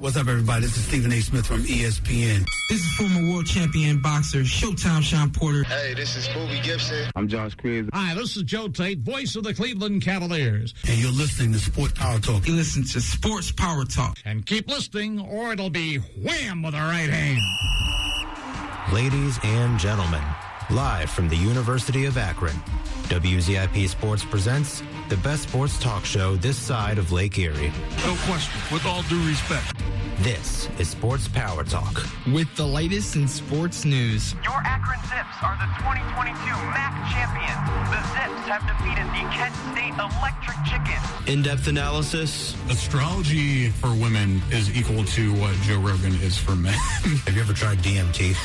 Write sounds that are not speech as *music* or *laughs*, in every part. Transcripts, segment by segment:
What's up, everybody? This is Stephen A. Smith from ESPN. This is former world champion boxer Showtime Shawn Porter. Hey, this is Bobby Gibson. I'm Josh Cruz. Hi, this is Joe Tate, voice of the Cleveland Cavaliers. And you're listening to Sports Power Talk. You listen to Sports Power Talk. And keep listening, or it'll be wham with the right hand. Ladies and gentlemen, live from the University of Akron, WZIP Sports presents the best sports talk show this side of Lake Erie. No question, with all due respect. This is Sports Power Talk. With the latest in sports news. Your Akron Zips are the 2022 MAC champions. The Zips have defeated the Kent State Electric Chickens. In-depth analysis. Astrology for women is equal to what Joe Rogan is for men. *laughs* Have you ever tried DMT?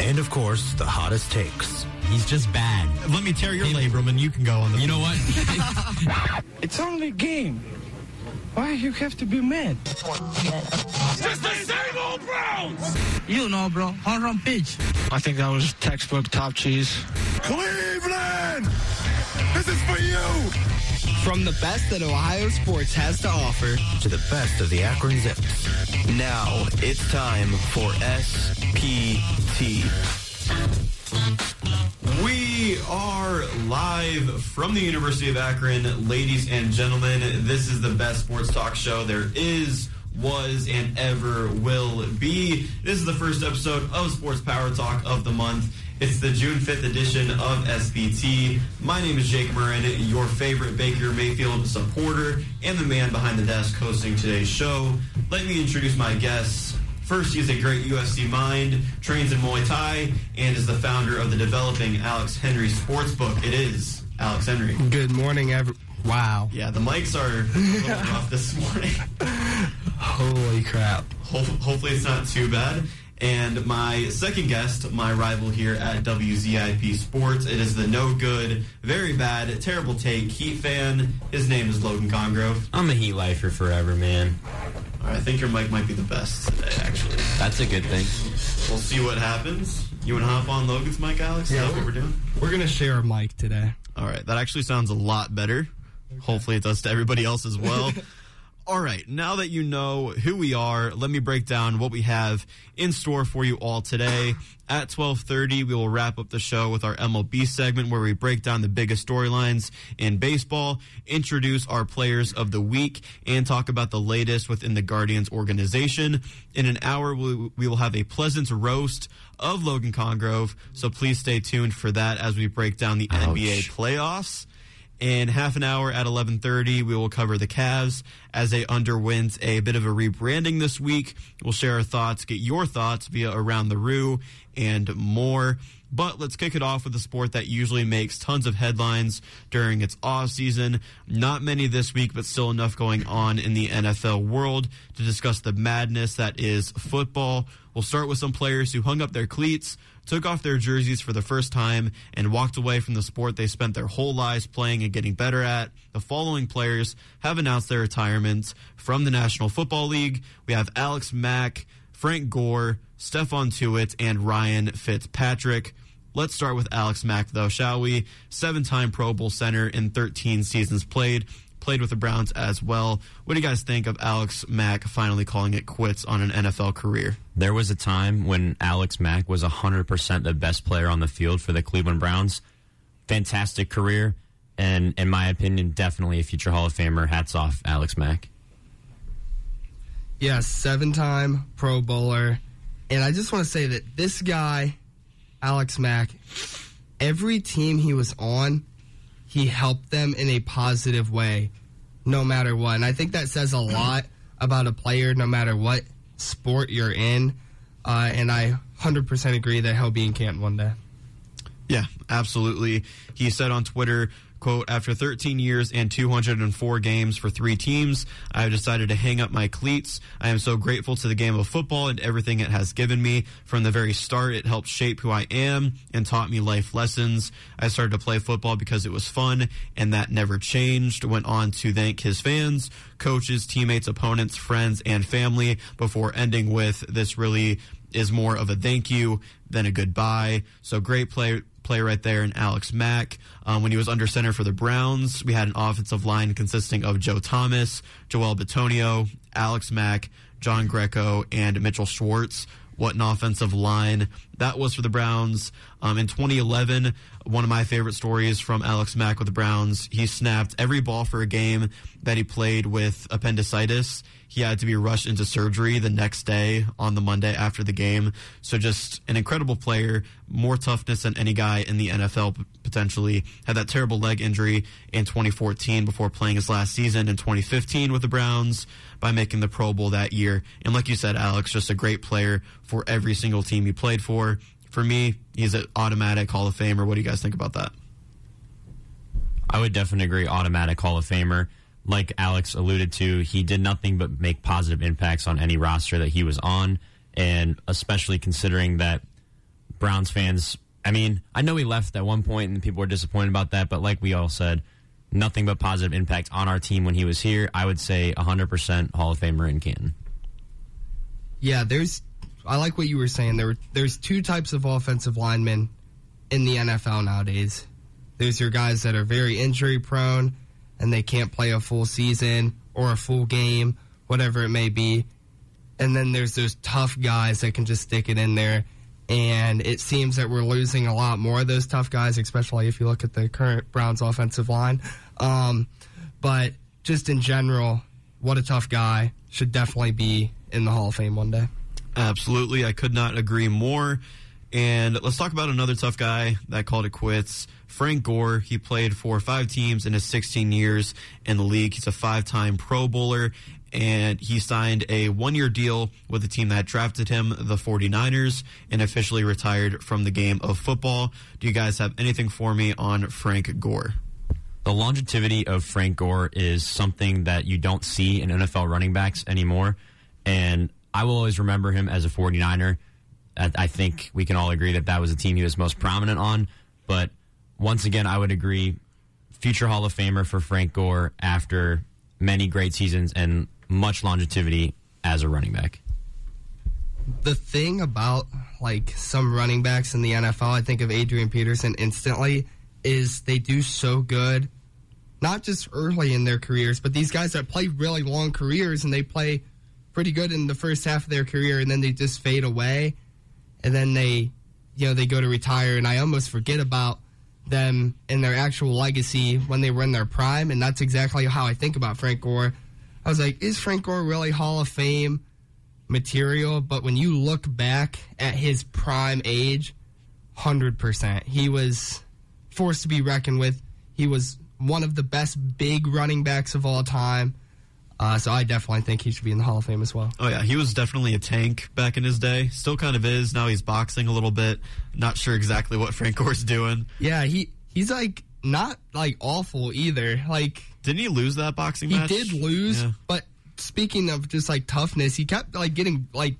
*laughs* and of course, the hottest takes. He's just bad. Let me tear your labrum and you can go on the. You know what? *laughs* it's only a game. Why you have to be mad? It's just the same old Browns! You know, bro. Home run pitch. I think that was textbook top cheese. Cleveland! This is for you! From the best that Ohio sports has to offer to the best of the Akron Zips. Now it's time for SPT. We are live from the University of Akron. Ladies and gentlemen, this is the best sports talk show there is, was, and ever will be. This is the first episode of Sports Power Talk of the month. It's the June 5th edition of SPT. My name is Jake Murrin, your favorite Baker Mayfield supporter and the man behind the desk hosting today's show. Let me introduce my guests. First, he's a great UFC mind, trains in Muay Thai, and is the founder of the developing Alex Henry Sportsbook. It is Alex Henry. Good morning, every. Wow. Yeah, the mics are a little *laughs* rough this morning. Holy crap. Ho- hopefully, it's not too bad. And my second guest, my rival here at WZIP Sports, it is the no good, very bad, terrible take Heat fan. His name is Logan Congrove. I'm a Heat lifer forever, man. All right, I think your mic might be the best today, actually. That's a good thing. We'll see what happens. You want to hop on Logan's mic, Alex? Yeah, Is that what we're doing? We're going to share a mic today. All right, that actually sounds a lot better. Okay. Hopefully, it does to everybody else as well. *laughs* All right, now that you know who we are, let me break down what we have in store for you all today. At 12:30, we will wrap up the show with our MLB segment where we break down the biggest storylines in baseball, introduce our players of the week, and talk about the latest within the Guardians organization. In an hour, we, will have a pleasant roast of Logan Congrove, so please stay tuned for that as we break down the Ouch. NBA playoffs. In half an hour at 11:30, we will cover the Cavs as they underwent a bit of a rebranding this week. We'll share our thoughts, get your thoughts via Around the Roo and more. But let's kick it off with a sport that usually makes tons of headlines during its off season. Not many this week, but still enough going on in the NFL world to discuss the madness that is football. We'll start with some players who hung up their cleats, took off their jerseys for the first time, and walked away from the sport they spent their whole lives playing and getting better at. The following players have announced their retirements from the National Football League. We have Alex Mack, Frank Gore, Stephon Tuitt, and Ryan Fitzpatrick. Let's start with Alex Mack, though, shall we? Seven time Pro Bowl center in 13 seasons played. Played with the Browns as well. What do you guys think of Alex Mack finally calling it quits on an NFL career? There was a time when Alex Mack was 100% the best player on the field for the Cleveland Browns. Fantastic career. And in my opinion, definitely a future Hall of Famer. Hats off, Alex Mack. Yes, yeah, seven time Pro Bowler. And I just want to say that this guy, Alex Mack, every team he was on, he helped them in a positive way, no matter what. And I think that says a lot about a player, no matter what sport you're in. Uh, and I 100% agree that he'll be in camp one day. Yeah, absolutely. He said on Twitter, quote, after 13 years and 204 games for three teams, I have decided to hang up my cleats. I am so grateful to the game of football and everything it has given me. From the very start, it helped shape who I am and taught me life lessons. I started to play football because it was fun and that never changed. Went on to thank his fans, coaches, teammates, opponents, friends, and family before ending with this really is more of a thank you than a goodbye. So great play player right there in Alex Mack. Um, when he was under center for the Browns, we had an offensive line consisting of Joe Thomas, Joel Bitonio, Alex Mack, John Greco, and Mitchell Schwartz. What an offensive line that was for the Browns. Um, in 2011, one of my favorite stories from Alex Mack with the Browns, he snapped every ball for a game that he played with appendicitis. He had to be rushed into surgery the next day on the Monday after the game. So just an incredible player, more toughness than any guy in the NFL potentially. Had that terrible leg injury in 2014 before playing his last season in 2015 with the Browns by making the Pro Bowl that year. And like you said, Alex, just a great player for every single team he played for. For me, he's an automatic Hall of Famer. What do you guys think about that? I would definitely agree. Automatic Hall of Famer. Like Alex alluded to, he did nothing but make positive impacts on any roster that he was on, and especially considering that Browns fans. I mean, I know he left at one point and people were disappointed about that, but like we all said, nothing but positive impact on our team when he was here. I would say 100% Hall of Famer in Canton. Yeah, there's. I like what you were saying. There, there's two types of offensive linemen in the NFL nowadays. There's your guys that are very injury prone and they can't play a full season or a full game, whatever it may be. And then there's those tough guys that can just stick it in there. And it seems that we're losing a lot more of those tough guys, especially if you look at the current Browns offensive line. Um, but just in general, what a tough guy. Should definitely be in the Hall of Fame one day. Absolutely. I could not agree more. And let's talk about another tough guy that called it quits. Frank Gore. He played for five teams in his 16 years in the league. He's a five time Pro Bowler, and he signed a one year deal with the team that drafted him, the 49ers, and officially retired from the game of football. Do you guys have anything for me on Frank Gore? The longevity of Frank Gore is something that you don't see in NFL running backs anymore. And I will always remember him as a 49er. I think we can all agree that that was the team he was most prominent on. But once again, I would agree, future Hall of Famer for Frank Gore after many great seasons and much longevity as a running back. The thing about like some running backs in the NFL, I think of Adrian Peterson instantly, is they do so good, not just early in their careers, but these guys that play really long careers and they play pretty good in the first half of their career and then they just fade away and then they you know they go to retire and I almost forget about them in their actual legacy when they were in their prime and that's exactly how I think about Frank Gore. I was like, is Frank Gore really Hall of Fame material? But when you look back at his prime age, 100%. He was forced to be reckoned with. He was one of the best big running backs of all time. Uh, so I definitely think he should be in the Hall of Fame as well. Oh yeah, he was definitely a tank back in his day. Still kind of is. Now he's boxing a little bit. Not sure exactly what Frank Gore's doing. Yeah, he he's like not like awful either. Like didn't he lose that boxing he match? did lose, Yeah. but speaking of just like toughness, he kept like getting like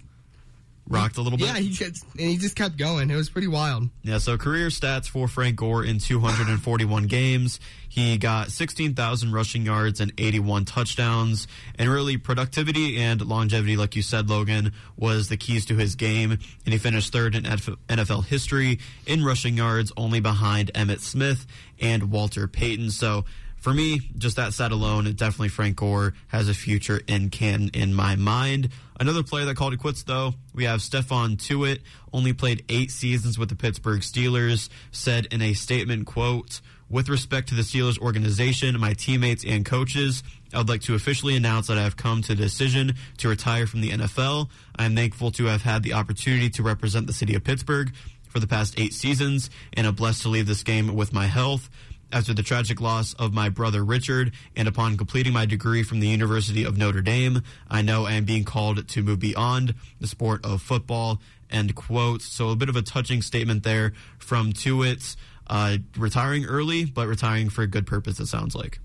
rocked a little bit. yeah, he kept, and he just kept going. It was pretty wild. Yeah, so career stats for Frank Gore in 241 *sighs* games. He got 16,000 rushing yards and 81 touchdowns. And really, productivity and longevity, like you said, Logan, was the keys to his game. And he finished third in NFL history in rushing yards, only behind Emmitt Smith and Walter Payton. So for me, just that stat alone, definitely Frank Gore has a future in Canton in my mind. Another player that called it quits, though, we have Stephon Tuitt, only played eight seasons with the Pittsburgh Steelers, said in a statement, quote, with respect to the Steelers organization, my teammates and coaches, I would like to officially announce that I have come to the decision to retire from the NFL. I am thankful to have had the opportunity to represent the city of Pittsburgh for the past eight seasons and am blessed to leave this game with my health. After the tragic loss of my brother Richard, and upon completing my degree from the University of Notre Dame, I know I am being called to move beyond the sport of football. End quote. So a bit of a touching statement there from Tuitt, uh, retiring early, but retiring for a good purpose. It sounds like.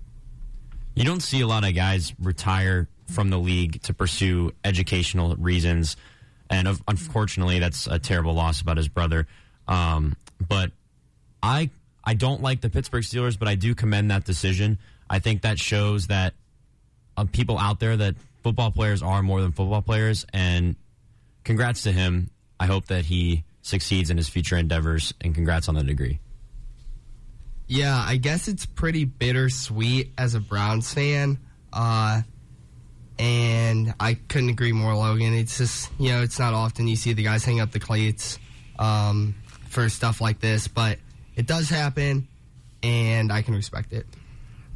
You don't see a lot of guys retire from the league to pursue educational reasons, and unfortunately, that's a terrible loss about his brother. Um, but I I don't like the Pittsburgh Steelers, but I do commend that decision. I think that shows that uh, people out there that football players are more than football players, and congrats to him. I hope that he succeeds in his future endeavors, and congrats on the degree. Yeah, I guess it's pretty bittersweet as a Browns fan. Uh, and I couldn't agree more, Logan. It's just, you know, it's not often you see the guys hang up the cleats um, for stuff like this, but it does happen, and I can respect it.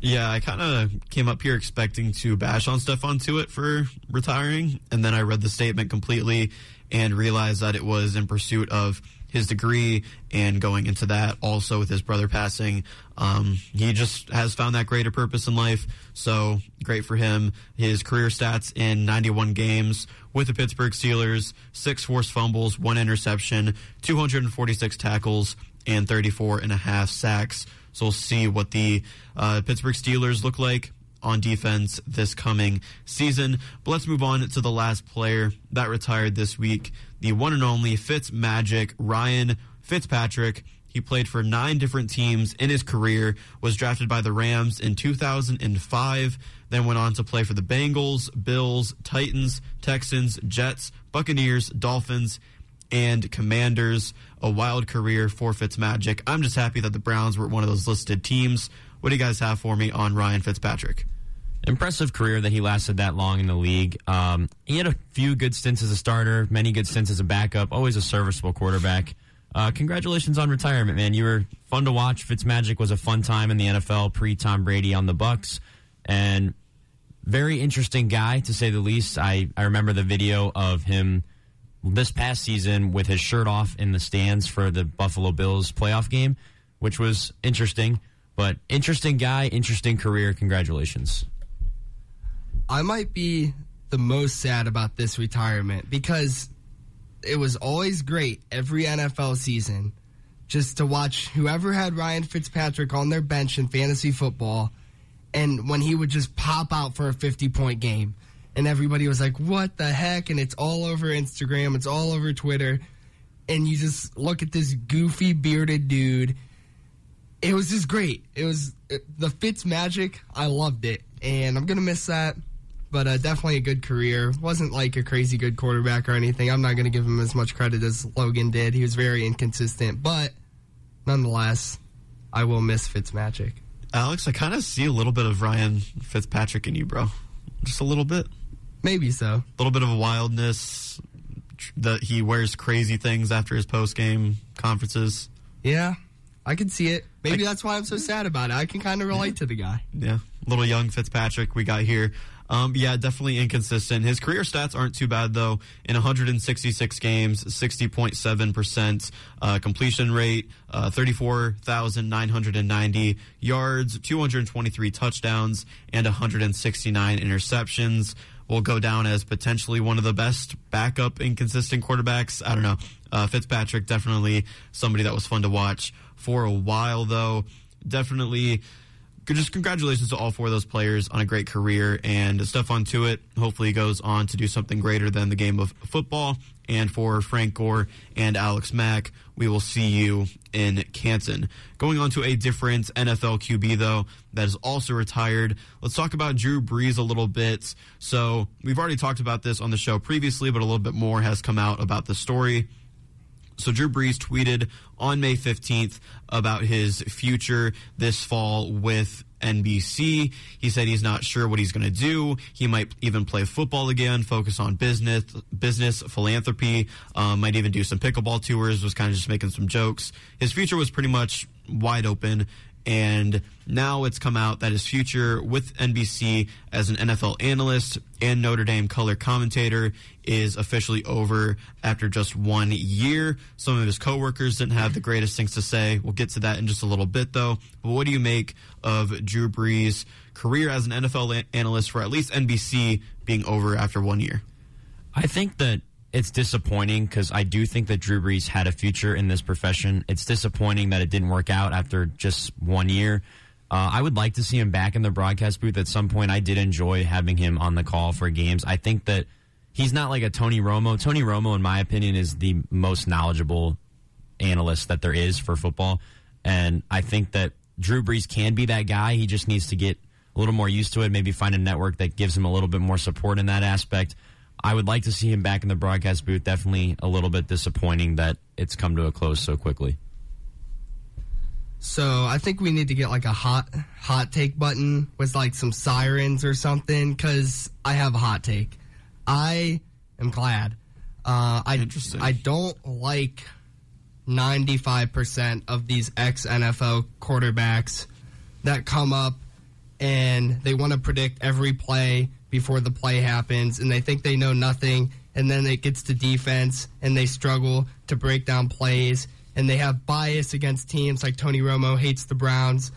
Yeah, I kind of came up here expecting to bash on Stephon Tuitt for retiring, and then I read the statement completely and realized that it was in pursuit of his degree and going into that also with his brother passing. Um, he just has found that greater purpose in life. So great for him. His career stats in 91 games with the Pittsburgh Steelers, six forced fumbles, one interception, 246 tackles, and 34 and a half sacks. So we'll see what the uh, Pittsburgh Steelers look like on defense this coming season. But let's move on to the last player that retired this week, the one and only Fitz Magic Ryan Fitzpatrick. He played for nine different teams in his career, was drafted by the Rams in 2005, then went on to play for the Bengals, Bills, Titans, Texans, Jets, Buccaneers, Dolphins, and Commanders. A wild career for Fitzmagic. I'm just happy that the Browns were one of those listed teams. What do you guys have for me on Ryan Fitzpatrick? Impressive career that he lasted that long in the league. Um, he had a few good stints as a starter, many good stints as a backup, always a serviceable quarterback. Uh, congratulations on retirement, man. You were fun to watch. Fitzmagic was a fun time in the NFL pre Tom Brady on the Bucks, and very interesting guy to say the least. I, I remember the video of him this past season with his shirt off in the stands for the Buffalo Bills playoff game, which was interesting. But interesting guy, interesting career. Congratulations. I might be the most sad about this retirement because it was always great every NFL season just to watch whoever had Ryan Fitzpatrick on their bench in fantasy football and when he would just pop out for a 50 point game and everybody was like what the heck and it's all over Instagram it's all over Twitter and you just look at this goofy bearded dude it was just great it was the Fitz magic I loved it and I'm to miss that but uh, definitely a good career. Wasn't like a crazy good quarterback or anything. I'm not to give him as much credit as Logan did. He was very inconsistent, but nonetheless, I will miss Fitzmagic. Alex, I kind of see a little bit of Ryan Fitzpatrick in you, bro. Just a little bit. Maybe so. A little bit of a wildness that he wears crazy things after his post game conferences. Yeah, I can see it. Maybe I, that's why I'm so sad about it. I can kind of relate to the guy. Yeah, little young Fitzpatrick we got here. Um, yeah, definitely inconsistent. His career stats aren't too bad though. In 166 games, 60.7% uh, completion rate, uh, 34,990 yards, 223 touchdowns, and 169 interceptions. Will go down as potentially one of the best backup inconsistent quarterbacks. I don't know. Uh, Fitzpatrick definitely somebody that was fun to watch for a while though. Definitely just congratulations to all four of those players on a great career and Stephon Tuitt. Hopefully, goes on to do something greater than the game of football. And for Frank Gore and Alex Mack, we will see you in Canton. Going on to a different NFL QB, though, that is also retired. Let's talk about Drew Brees a little bit. So, we've already talked about this on the show previously, but a little bit more has come out about the story. So Drew Brees tweeted on May 15th about his future this fall with NBC. He said he's not sure what he's going to do. He might even play football again, focus on business, business philanthropy. Um, might even do some pickleball tours. Was kind of just making some jokes. His future was pretty much wide open. And now it's come out that his future with NBC as an NFL analyst and Notre Dame color commentator is officially over after just one year. Some of his coworkers didn't have the greatest things to say. We'll get to that in just a little bit, though. But what do you make of Drew Brees' career as an NFL analyst for at least NBC being over after one year? I think that it's disappointing because I do think that Drew Brees had a future in this profession. It's disappointing that it didn't work out after just one year. Uh, I would like to see him back in the broadcast booth at some point. I did enjoy having him on the call for games. I think that he's not like a Tony Romo. Tony Romo, in my opinion, is the most knowledgeable analyst that there is for football. And I think that Drew Brees can be that guy. He just needs to get a little more used to it, maybe find a network that gives him a little bit more support in that aspect. I would like to see him back in the broadcast booth. Definitely a little bit disappointing that it's come to a close so quickly. So I think we need to get like a hot hot take button with like some sirens or something because I have a hot take. I am glad. Uh, I I don't like ninety five percent of these ex NFL quarterbacks that come up and they want to predict every play before the play happens and they think they know nothing and then it gets to defense and they struggle to break down plays and they have bias against teams like Tony Romo hates the Browns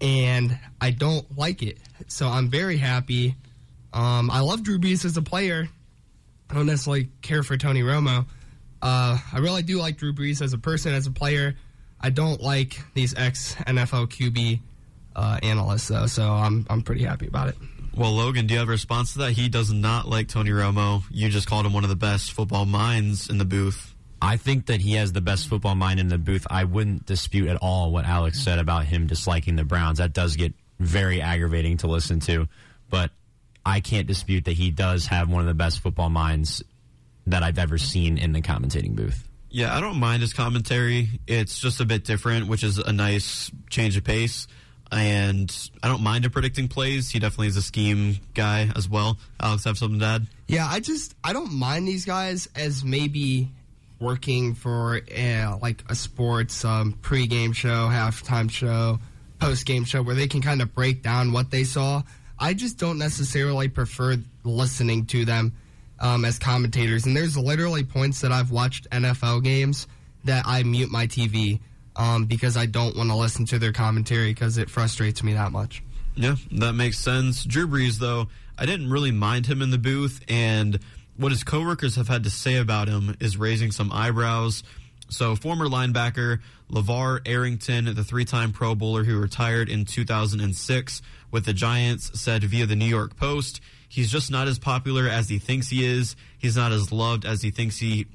and I don't like it. So I'm very happy. Um, I love Drew Brees as a player. I don't necessarily care for Tony Romo. Uh, I really do like Drew Brees as a person, as a player. I don't like these ex NFL QB uh, analysts though, so I'm I'm pretty happy about it. Well, Logan, do you have a response to that? He does not like Tony Romo. You just called him one of the best football minds in the booth. I think that he has the best football mind in the booth. I wouldn't dispute at all what Alex said about him disliking the Browns. That does get very aggravating to listen to, but I can't dispute that he does have one of the best football minds that I've ever seen in the commentating booth. Yeah, I don't mind his commentary. It's just a bit different, which is a nice change of pace. And I don't mind him predicting plays. He definitely is a scheme guy as well. Alex, have something to add? Yeah, I just I don't mind these guys as maybe working for uh, like a sports um, pregame show, halftime show, postgame show, where they can kind of break down what they saw. I just don't necessarily prefer listening to them um, as commentators. And there's literally points that I've watched NFL games that I mute my TV um, because I don't want to listen to their commentary because it frustrates me that much. Yeah, that makes sense. Drew Brees, though, I didn't really mind him in the booth, and what his coworkers have had to say about him is raising some eyebrows. So, former linebacker LaVar Arrington, the three time Pro Bowler who retired in 2006 with the Giants, said via the New York Post, he's just not as popular as he thinks he is. He's not as loved as he thinks he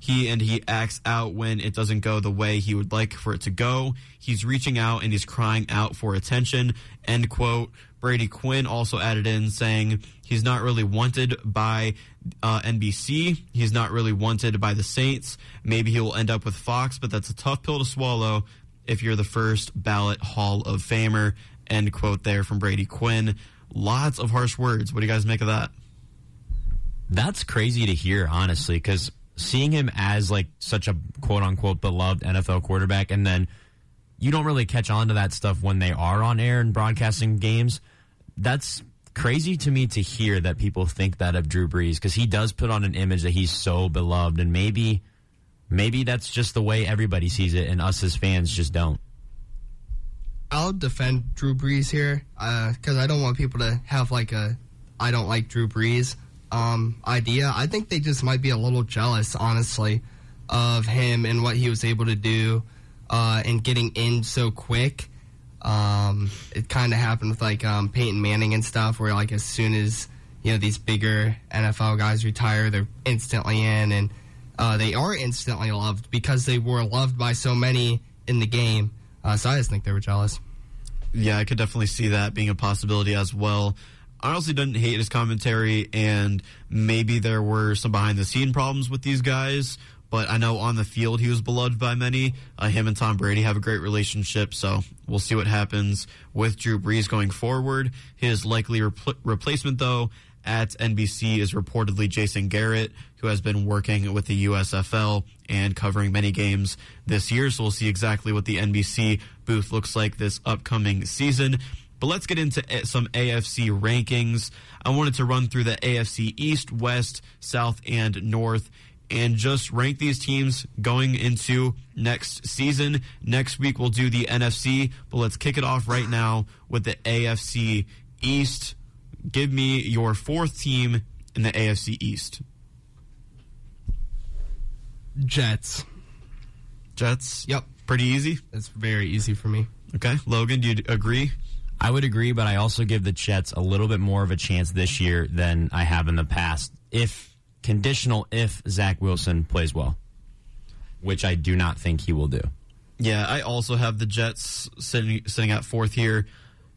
he and he acts out when it doesn't go the way he would like for it to go. He's reaching out and he's crying out for attention. End quote. Brady Quinn also added in saying he's not really wanted by uh, NBC. He's not really wanted by the Saints. Maybe he will end up with Fox, but that's a tough pill to swallow if you're the first ballot Hall of Famer. End quote there from Brady Quinn. Lots of harsh words. What do you guys make of that? That's crazy to hear, honestly, because seeing him as like such a quote unquote beloved NFL quarterback, and then you don't really catch on to that stuff when they are on air and broadcasting games. That's crazy to me to hear that people think that of Drew Brees because he does put on an image that he's so beloved, and maybe, maybe that's just the way everybody sees it, and us as fans just don't. I'll defend Drew Brees here because uh, I don't want people to have like a I don't like Drew Brees um, idea. I think they just might be a little jealous, honestly, of him and what he was able to do uh, and getting in so quick. Um, it kind of happened with like um, Peyton Manning and stuff, where like as soon as you know these bigger NFL guys retire, they're instantly in, and uh, they are instantly loved because they were loved by so many in the game. Uh, so I just think they were jealous. Yeah, I could definitely see that being a possibility as well. I honestly didn't hate his commentary, and maybe there were some behind the scene problems with these guys. But I know on the field he was beloved by many. Uh, him and Tom Brady have a great relationship, so we'll see what happens with Drew Brees going forward. His likely repl- replacement, though, at NBC is reportedly Jason Garrett, who has been working with the USFL and covering many games this year. So we'll see exactly what the NBC booth looks like this upcoming season. But let's get into eh, some AFC rankings. I wanted to run through the AFC East, West, South, and North and just rank these teams going into next season. Next week we'll do the NFC, but let's kick it off right now with the AFC East. Give me your fourth team in the AFC East. Jets. Jets? Yep. Pretty easy? It's very easy for me. Okay. Logan, do you agree? I would agree, but I also give the Jets a little bit more of a chance this year than I have in the past. If conditional, if Zach Wilson plays well, which I do not think he will do. Yeah, I also have the Jets sitting sitting at fourth here.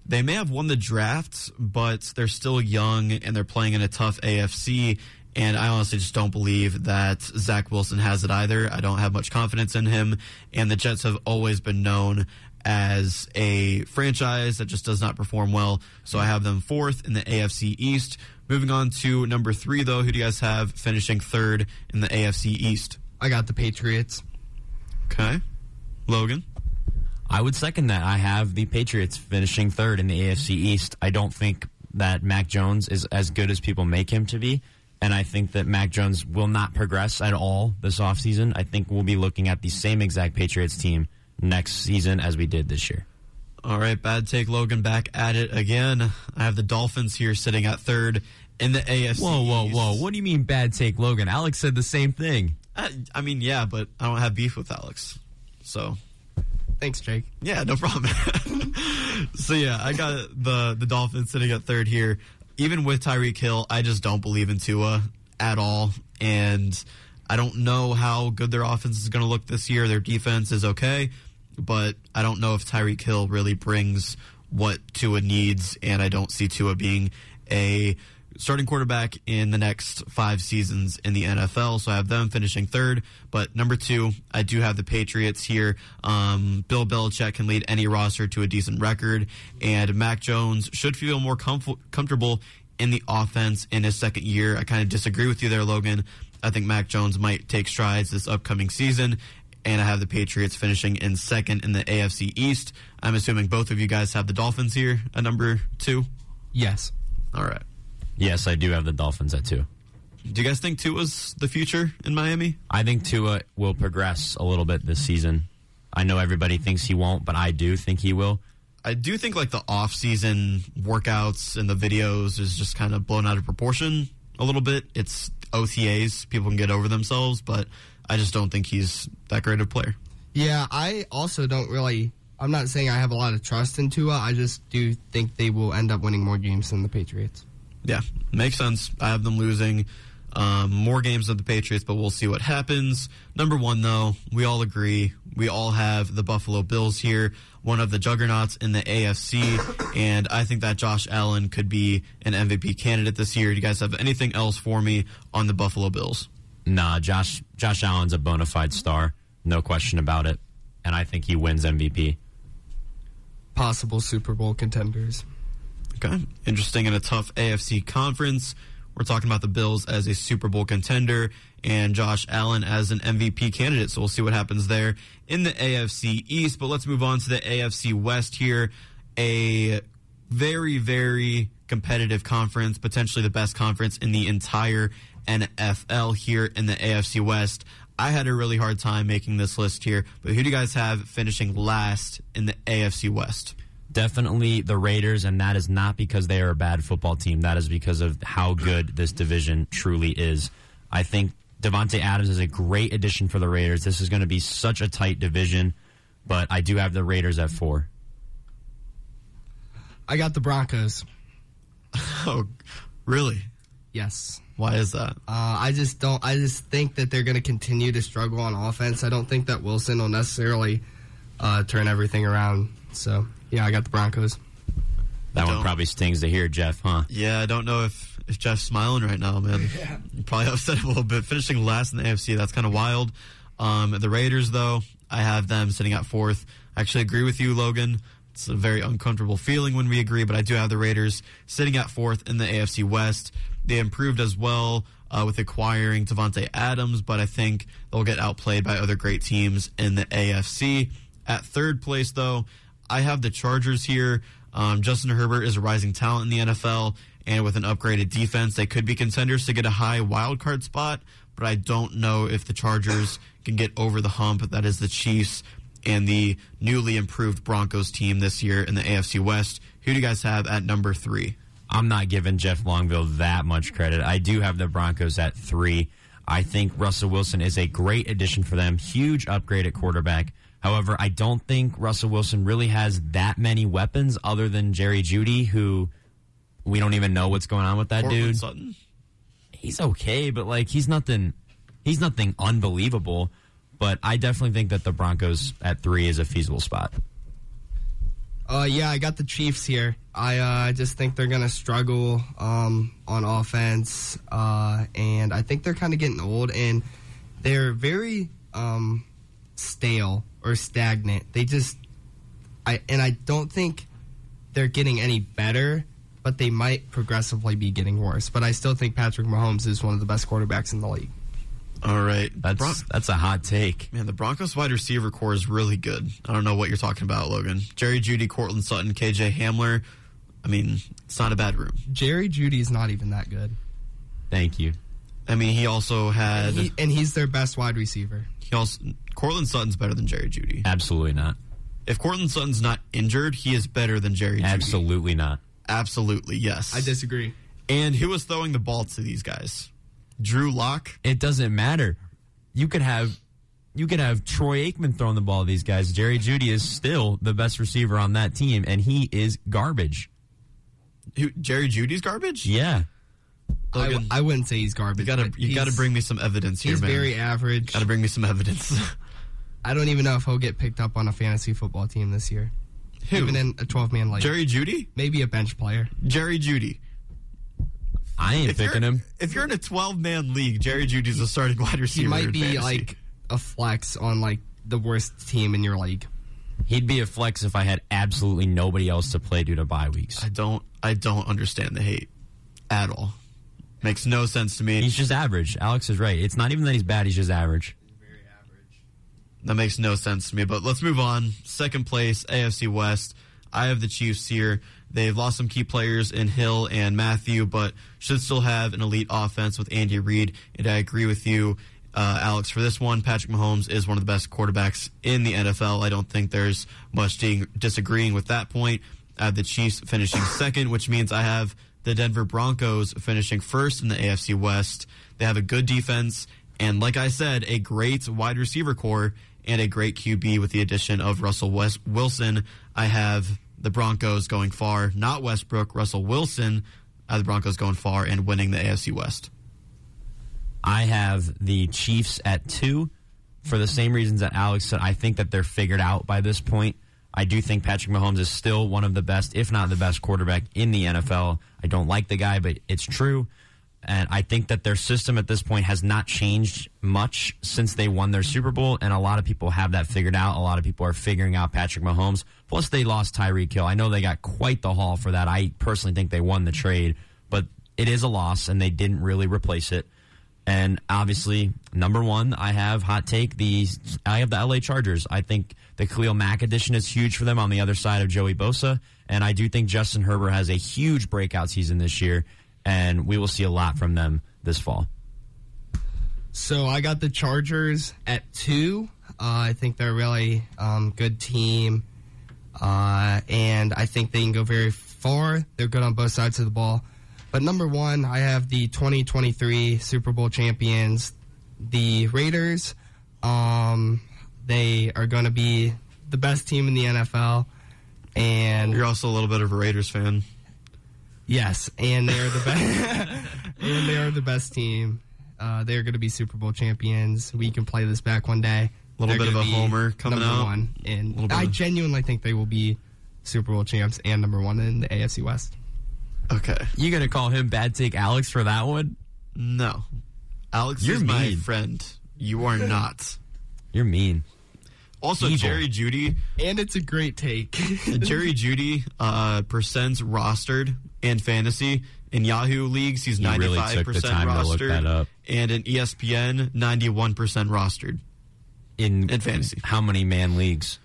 They may have won the draft, but they're still young and they're playing in a tough AFC. And I honestly just don't believe that Zach Wilson has it either. I don't have much confidence in him. And the Jets have always been known as a franchise that just does not perform well. So I have them fourth in the AFC East. Moving on to number three, though, who do you guys have finishing third in the AFC East? I got the Patriots. Okay. Logan? I would second that. I have the Patriots finishing third in the AFC East. I don't think that Mac Jones is as good as people make him to be. And I think that Mac Jones will not progress at all this offseason. I think we'll be looking at the same exact Patriots team next season as we did this year. All right, bad take Logan back at it again. I have the Dolphins here sitting at third in the AFC. Whoa, whoa, whoa. What do you mean bad take, Logan? Alex said the same thing. I, I mean, yeah, but I don't have beef with Alex. So Thanks, Jake. Yeah, no problem. *laughs* so yeah, I got the the Dolphins sitting at third here. Even with Tyreek Hill, I just don't believe in Tua at all, and I don't know how good their offense is going to look this year. Their defense is okay, but I don't know if Tyreek Hill really brings what Tua needs, and I don't see Tua being a starting quarterback in the next five seasons in the NFL. So I have them finishing third. But number two, I do have the Patriots here. Um, Bill Belichick can lead any roster to a decent record, and Mac Jones should feel more comf- comfortable in the offense in his second year. I kind of disagree with you there, Logan. I think Mac Jones might take strides this upcoming season. And I have the Patriots finishing in second in the AFC East. I'm assuming both of you guys have the Dolphins here at number two. Yes. All right. Yes, I do have the Dolphins at two. Do you guys think Tua's the future in Miami? I think Tua will progress a little bit this season. I know everybody thinks he won't, but I do think he will. I do think like the off-season workouts and the videos is just kind of blown out of proportion a little bit. It's OTAs; people can get over themselves, but I just don't think he's that great of a player. Yeah, I also don't really. I'm not saying I have a lot of trust in Tua. I just do think they will end up winning more games than the Patriots. Yeah, makes sense. I have them losing um, more games than the Patriots, but we'll see what happens. Number one, though, we all agree. We all have the Buffalo Bills here, one of the juggernauts in the AFC, and I think that Josh Allen could be an MVP candidate this year. Do you guys have anything else for me on the Buffalo Bills? Nah, Josh Josh Allen's a bona fide star, no question about it, and I think he wins MVP. Possible Super Bowl contenders. Okay. Interesting in a tough AFC conference. We're talking about the Bills as a Super Bowl contender and Josh Allen as an MVP candidate. So we'll see what happens there in the AFC East. But let's move on to the AFC West here. A very, very competitive conference, potentially the best conference in the entire NFL here in the AFC West. I had a really hard time making this list here, but who do you guys have finishing last in the AFC West? Definitely the Raiders, and that is not because they are a bad football team. That is because of how good this division truly is. I think Davante Adams is a great addition for the Raiders. This is going to be such a tight division, but I do have the Raiders at four. I got the Broncos. *laughs* Oh, really? Yes. Why is that? Uh, I just don't. I just think that they're going to continue to struggle on offense. I don't think that Wilson will necessarily uh, turn everything around. So yeah, I got the Broncos. That one probably stings to hear, Jeff, huh? Yeah, I don't know if, if Jeff's smiling right now, man. *laughs* Yeah. Probably *laughs* upset a little bit. Finishing last in the AFC, that's kind of wild. Um, the Raiders, though, I have them sitting at fourth. I actually agree with you, Logan. It's a very uncomfortable feeling when we agree, but I do have the Raiders sitting at fourth in the AFC West. They improved as well uh, with acquiring Davante Adams, but I think they'll get outplayed by other great teams in the AFC. At third place, though, I have the Chargers here. Um, Justin Herbert is a rising talent in the NFL, and with an upgraded defense, they could be contenders to get a high wild card spot. But I don't know if the Chargers can get over the hump that is the Chiefs and the newly improved Broncos team this year in the AFC West. Who do you guys have at number three? I'm not giving Jeff Longville that much credit. I do have the Broncos at three. I think Russell Wilson is a great addition for them. Huge upgrade at quarterback. However, I don't think Russell Wilson really has that many weapons other than Jerry Jeudy, who we don't even know what's going on with that Portland dude. Sutton? He's okay, but like he's nothing. He's nothing unbelievable. But I definitely think that the Broncos at three is a feasible spot. Uh, yeah, I got the Chiefs here. I uh, just think they're gonna struggle um, on offense, uh, and I think they're kind of getting old, and they're very um, stale or stagnant. They just I and I don't think they're getting any better, but they might progressively be getting worse. But I still think Patrick Mahomes is one of the best quarterbacks in the league. All right, that's Bron- that's a hot take. Man, the Broncos wide receiver core is really good. I don't know what you're talking about, Logan. Jerry Jeudy, Courtland Sutton, KJ Hamler. I mean, it's not a bad room. Jerry Jeudy is not even that good. Thank you. I mean, he also had And, he, and he's their best wide receiver. he also Courtland Sutton's better than Jerry Jeudy. Absolutely not. If Courtland Sutton's not injured, he is better than Jerry Jeudy. Absolutely not. Absolutely, yes. I disagree. And who was throwing the ball to these guys? Drew Lock. It doesn't matter. You could have you could have Troy Aikman throwing the ball to these guys. Jerry Jeudy is still the best receiver on that team, and he is garbage. Who, Jerry Jeudy's garbage? Yeah. I, Logan, I wouldn't say he's garbage. you gotta you gotta bring me some evidence here, He's man. very average. Gotta bring me some evidence. *laughs* I don't even know if he'll get picked up on a fantasy football team this year. Who? Even in a 12 man league. Jerry Jeudy? Maybe a bench player. Jerry Jeudy. I ain't If picking him. If you're in a 12 man league, Jerry Jeudy's a starting wide receiver. He might in be fantasy. like a flex on like the worst team in your league. He'd be a flex if I had absolutely nobody else to play due to bye weeks. I don't I don't understand the hate at all. Makes no sense to me. He's just average. Alex is right. It's not even that he's bad. He's just average. Very average. That makes no sense to me. But let's move on. Second place, AFC West. I have the Chiefs here. They've lost some key players in Hill and Mathieu, but should still have an elite offense with Andy Reid. And I agree with you, uh, Alex, for this one. Patrick Mahomes is one of the best quarterbacks in the NFL. I don't think there's much di- disagreeing with that point. I have the Chiefs finishing second, which means I have the Denver Broncos finishing first in the AFC West. They have a good defense, and like I said, a great wide receiver core and a great QB with the addition of Russell West- Wilson. I have the Broncos going far, not Westbrook, Russell Wilson. Have the Broncos going far and winning the AFC West. I have the Chiefs at two for the same reasons that Alex said. I think that they're figured out by this point. I do think Patrick Mahomes is still one of the best, if not the best quarterback in the NFL. I don't like the guy, but it's true. And I think that their system at this point has not changed much since they won their Super Bowl. And a lot of people have that figured out. A lot of people are figuring out Patrick Mahomes. Plus, they lost Tyreek Hill. I know they got quite the haul for that. I personally think they won the trade, but it is a loss, and they didn't really replace it. And obviously, number one, I have hot take the I have the LA Chargers. I think the Khalil Mack addition is huge for them on the other side of Joey Bosa, and I do think Justin Herbert has a huge breakout season this year, and we will see a lot from them this fall. So I got the Chargers at two. Uh, I think they're a really um, good team, uh, and I think they can go very far. They're good on both sides of the ball. But number one, I have the 2023 Super Bowl champions, the Raiders. Um, they are going to be the best team in the NFL, and You're also a little bit of a Raiders fan. Yes, and they are the best. *laughs* and they are the best team. Uh, they're going to be Super Bowl champions. We can play this back one day. Little bit of a homer coming number out. One, and I of- genuinely think they will be Super Bowl champs and number one in the AFC West. Okay. You gonna call him bad take Alex for that one? No. Alex You're is my mean. friend. You are *laughs* not. You're mean. Also, Evil. Jerry Jeudy. And it's a great take. *laughs* Jerry Jeudy, uh, percents rostered in fantasy. In Yahoo leagues, he's 95% took to rostered. look that up. And in ESPN, 91% rostered. In In fantasy. how many man leagues?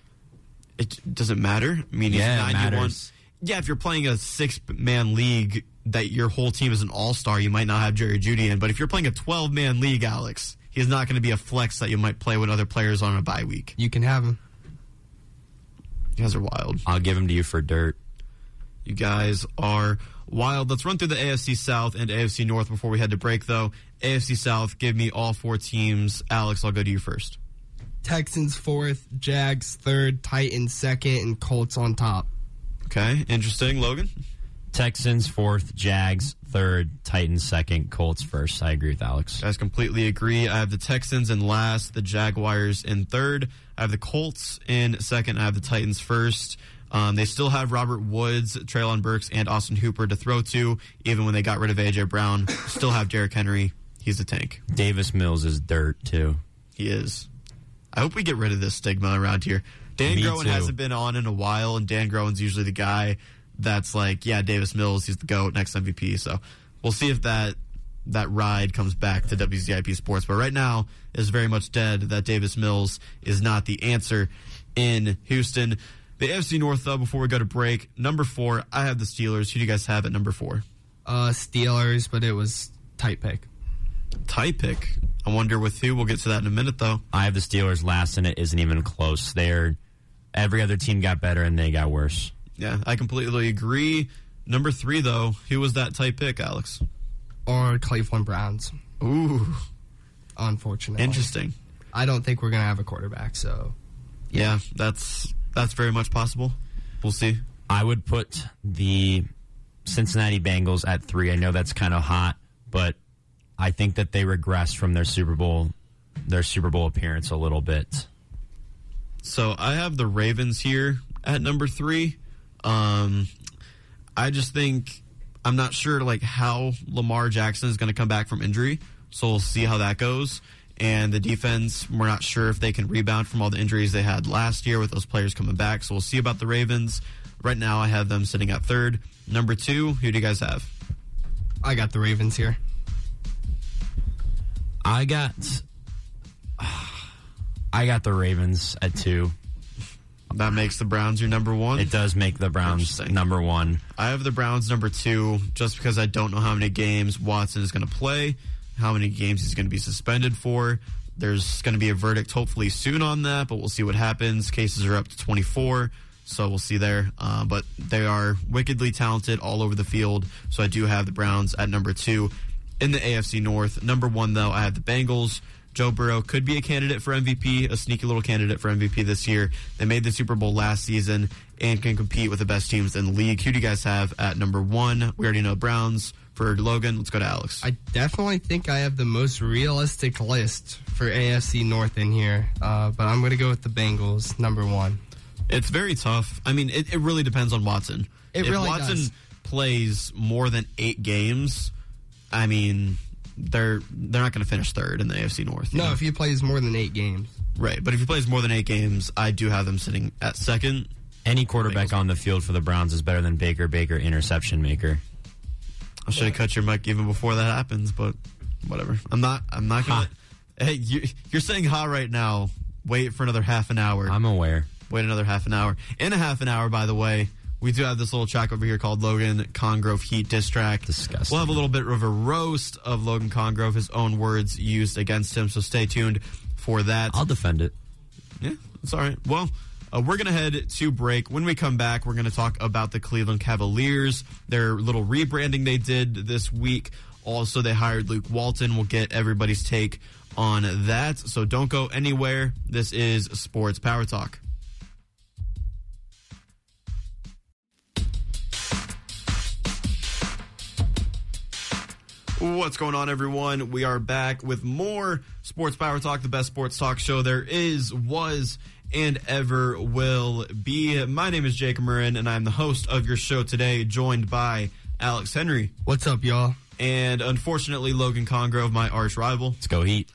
It doesn't matter. I mean, he's Yeah, it 91. matters. Yeah, if you're playing a six man league that your whole team is an all star, you might not have Jerry Jeudy in. But if you're playing a 12 man league, Alex, he's not going to be a flex that you might play with other players on a bye week. you can have him. You guys are wild. I'll give him to you for dirt. You guys are wild. Let's run through the AFC South and AFC North before we head to break, though. AFC South, give me all four teams. Alex, I'll go to you first. Texans fourth, Jags third, Titans second, and Colts on top. Okay, interesting. Logan? Texans fourth, Jags third, Titans second, Colts first. I agree with Alex. Guys completely agree. I have the Texans in last, the Jaguars in third. I have the Colts in second. I have the Titans first. Um, they still have Robert Woods, Treylon Burks, and Austin Hooper to throw to, even when they got rid of A.J. Brown. still have Derrick Henry. He's a tank. Davis Mills is dirt too. He is. I hope we get rid of this stigma around here. Dan Me Groen too. hasn't been on in a while, and Dan Groen's usually the guy that's like, yeah, Davis Mills, he's the GOAT, next MVP. So we'll see if that that ride comes back to WZIP Sports. But right now is very much dead that Davis Mills is not the answer in Houston. The AFC North, though, before we go to break, number four, I have the Steelers. Who do you guys have at number four? Uh, Steelers, but it was tight pick. Tight pick. I wonder with who. We'll get to that in a minute, though. I have the Steelers last, and it isn't even close. They're every other team got better, and they got worse. Yeah, I completely agree. Number three, though, who was that tight pick, Alex? Or Cleveland Browns. Ooh, Unfortunately. interesting. I don't think we're going to have a quarterback, so. Yeah, that's that's very much possible. We'll see. I would put the Cincinnati Bengals at three. I know that's kind of hot, but I think that they regressed from their Super Bowl their Super Bowl appearance a little bit. So I have the Ravens here at number three. Um, I just think I'm not sure like how Lamar Jackson is going to come back from injury. So we'll see how that goes. And the defense, we're not sure if they can rebound from all the injuries they had last year with those players coming back. So we'll see about the Ravens. Right now, I have them sitting at third. Number two, who do you guys have? I got the Ravens here. I got I got the Ravens at two. That makes the Browns your number one. It does make the Browns number one. I have the Browns number two just because I don't know how many games Watson is going to play, how many games he's going to be suspended for. There's going to be a verdict hopefully soon on that, but we'll see what happens. Cases are up to 24, so we'll see there. Uh, but they are wickedly talented all over the field, so I do have the Browns at number two in the AFC North. Number one, though, I have the Bengals. Joe Burrow could be a candidate for MVP, a sneaky little candidate for MVP this year. They made the Super Bowl last season and can compete with the best teams in the league. Who do you guys have at number one? We already know Browns. For Logan, let's go to Alex. I definitely think I have the most realistic list for AFC North in here, uh, but I'm going to go with the Bengals, number one. It's very tough. I mean, it, it really depends on Watson. It if really Watson does. plays more than eight games, I mean, they're they're not going to finish third in the AFC North. No, know? if he plays more than eight games. right. But if he plays more than eight games, I do have them sitting at second. Any quarterback on the field for the Browns is better than Baker Baker interception maker. I should have cut your mic even before that happens, but whatever. I'm not. I'm not gonna. *laughs* Hey, you, you're saying ha right now. Wait for another half an hour. I'm aware. Wait another half an hour. In a half an hour, by the way, we do have this little track over here called Logan Congrove Heat Diss Track. Disgusting. We'll have a little bit of a roast of Logan Congrove, his own words used against him. So stay tuned for that. I'll defend it. Yeah, it's all right. Well, uh, we're going to head to break. When we come back, we're going to talk about the Cleveland Cavaliers, their little rebranding they did this week. Also, they hired Luke Walton. We'll get everybody's take on that. So don't go anywhere. This is Sports Power Talk. What's going on, everyone? We are back with more Sports Power Talk, the best sports talk show there is, was, and ever will be. My name is Jake Marin, and I'm the host of your show today, joined by Alex Henry. What's up, y'all? And unfortunately, Logan Congrove, my arch rival. Let's go Heat.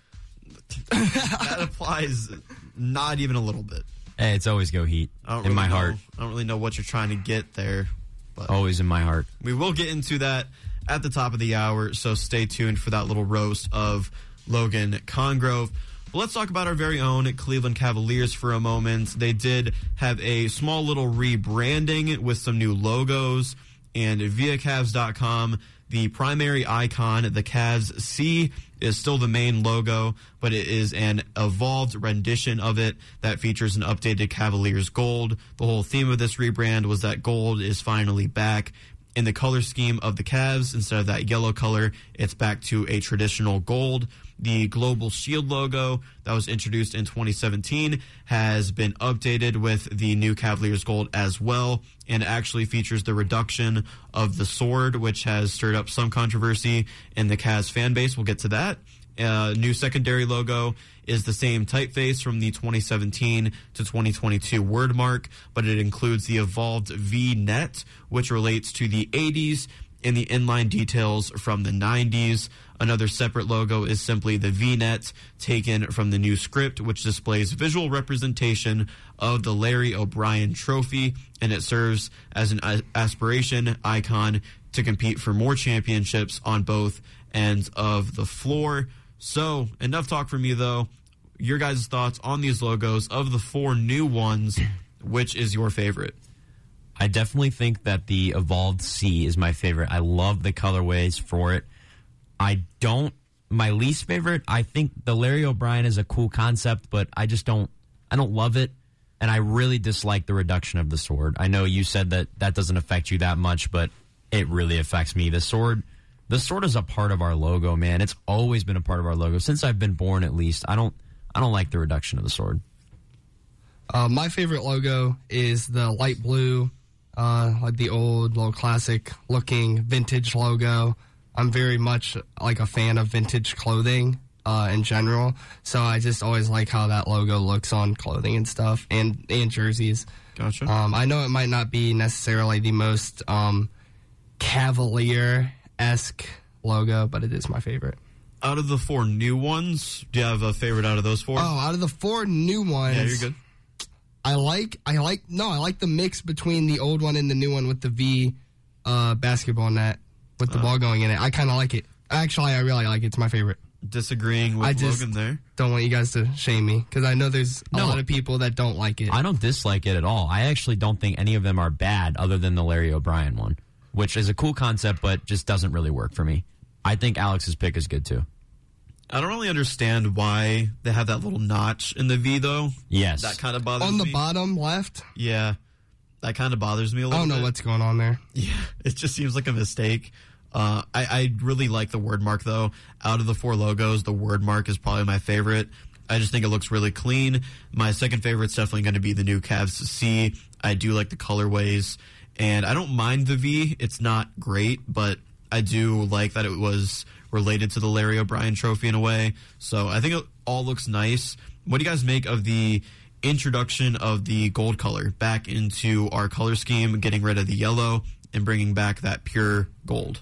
that applies not even a little bit. Hey, it's always go Heat in really my know- heart. I don't really know what you're trying to get there, but Always in my heart. we will get into that at the top of the hour, so stay tuned for that little roast of Logan Congrove. But let's talk about our very own Cleveland Cavaliers for a moment. They did have a small little rebranding with some new logos, and via Cavs.com, the primary icon, the Cavs C, is still the main logo, but it is an evolved rendition of it that features an updated Cavaliers gold. The whole theme of this rebrand was that gold is finally back in the color scheme of the Cavs. Instead of that yellow color, it's back to a traditional gold. The Global Shield logo that was introduced in 2017 has been updated with the new Cavaliers gold as well, and actually features the reduction of the sword, which has stirred up some controversy in the Cavs fan base. We'll get to that. Uh, new secondary logo is the same typeface from the 2017 to 2022 word mark, but it includes the evolved V net, which relates to the 80s and the inline details from the 90s. Another separate logo is simply the V-net taken from the new script, which displays visual representation of the Larry O'Brien Trophy, and it serves as an aspiration icon to compete for more championships on both ends of the floor. So, enough talk for me though. Your guys' thoughts on these logos of the four new ones, *clears throat* which is your favorite? I definitely think that the Evolved C is my favorite. I love the colorways for it. I don't. My least favorite. I think the Larry O'Brien is a cool concept, but I just don't. I don't love it, and I really dislike the reduction of the sword. I know you said that that doesn't affect you that much, but it really affects me. The sword. The sword is a part of our logo, man. It's always been a part of our logo since I've been born. At least I don't. I don't like the reduction of the sword. Uh, my favorite logo is the light blue, uh, like the old, little classic looking vintage logo. I'm very much like a fan of vintage clothing uh, in general, so I just always like how that logo looks on clothing and stuff, and and jerseys. Gotcha. Um, I know it might not be necessarily the most um, Cavalier esque logo, but it is my favorite. Out of the four new ones, do you have a favorite out of those four? Oh, out of the four new ones, yeah, you're good. I like I like no, I like the mix between the old one and the new one with the V uh, basketball net with the Uh. ball going in it. I kind of like it. Actually, I really like it. It's my favorite. Disagreeing with I just Logan there. don't want you guys to shame me because I know there's a No. lot of people that don't like it. I don't dislike it at all. I actually don't think any of them are bad other than the Larry O'Brien one, which is a cool concept, but just doesn't really work for me. I think Alex's pick is good too. I don't really understand why they have that little notch in the V though. Yes. That kind of bothers me. On the me. bottom left, Yeah. That kind of bothers me a little I don't know bit. what's going on there. *laughs* Yeah, it just seems like a mistake. Uh, I, I really like the word mark though. Out of the four logos, the word mark is probably my favorite. I just think it looks really clean. My second favorite is definitely going to be the new Cavs C. I do like the colorways, and I don't mind the V. It's not great, but I do like that it was related to the Larry O'Brien Trophy in a way. So I think it all looks nice. What do you guys make of the introduction of the gold color back into our color scheme, getting rid of the yellow and bringing back that pure gold?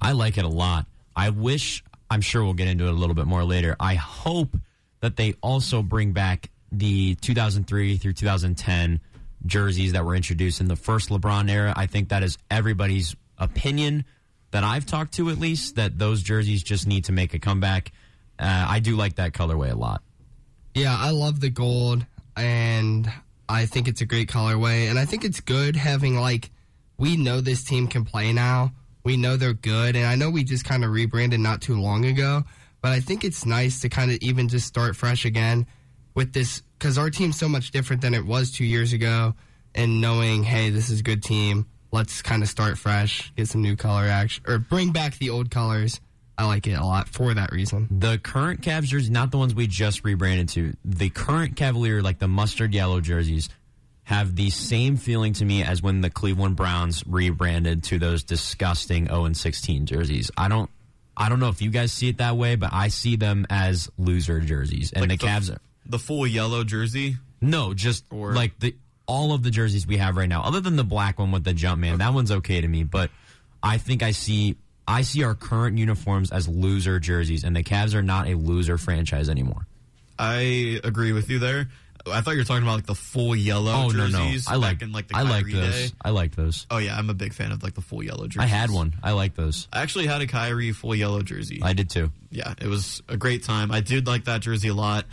I like it a lot. I wish, I'm sure we'll get into it a little bit more later. I hope that they also bring back the 2003 through 2010 jerseys that were introduced in the first LeBron era. I think that is everybody's opinion that I've talked to, at least, that those jerseys just need to make a comeback. Uh, I do like that colorway a lot. Yeah, I love the gold, and I think it's a great colorway, and I think it's good having like we know this team can play now. We know they're good, and I know we just kind of rebranded not too long ago, but I think it's nice to kind of even just start fresh again with this because our team's so much different than it was two years ago, and knowing hey, this is a good team. Let's kind of start fresh, get some new color action, or bring back the old colors. I like it a lot for that reason. The current Cavs jerseys, not the ones we just rebranded to, the current Cavalier, like the mustard yellow jerseys, have the same feeling to me as when the Cleveland Browns rebranded to those disgusting 0 and 16 jerseys. I don't, I don't know if you guys see it that way, but I see them as loser jerseys, and Like the Cavs are the full yellow jersey. no, just Or- like the all of the jerseys we have right now, other than the black one with the jump man. That one's okay to me, but I think I see I see our current uniforms as loser jerseys, and the Cavs are not a loser franchise anymore. I agree with you there. I thought you were talking about like the full yellow Oh no, no, jerseys. I like back in like the I like Kyrie those. day. I like those. Oh yeah, I'm a big fan of like the full yellow jerseys. I had one. I like those. I actually had a Kyrie full yellow jersey. I did too. yeah, it was a great time. I did like that jersey a lot.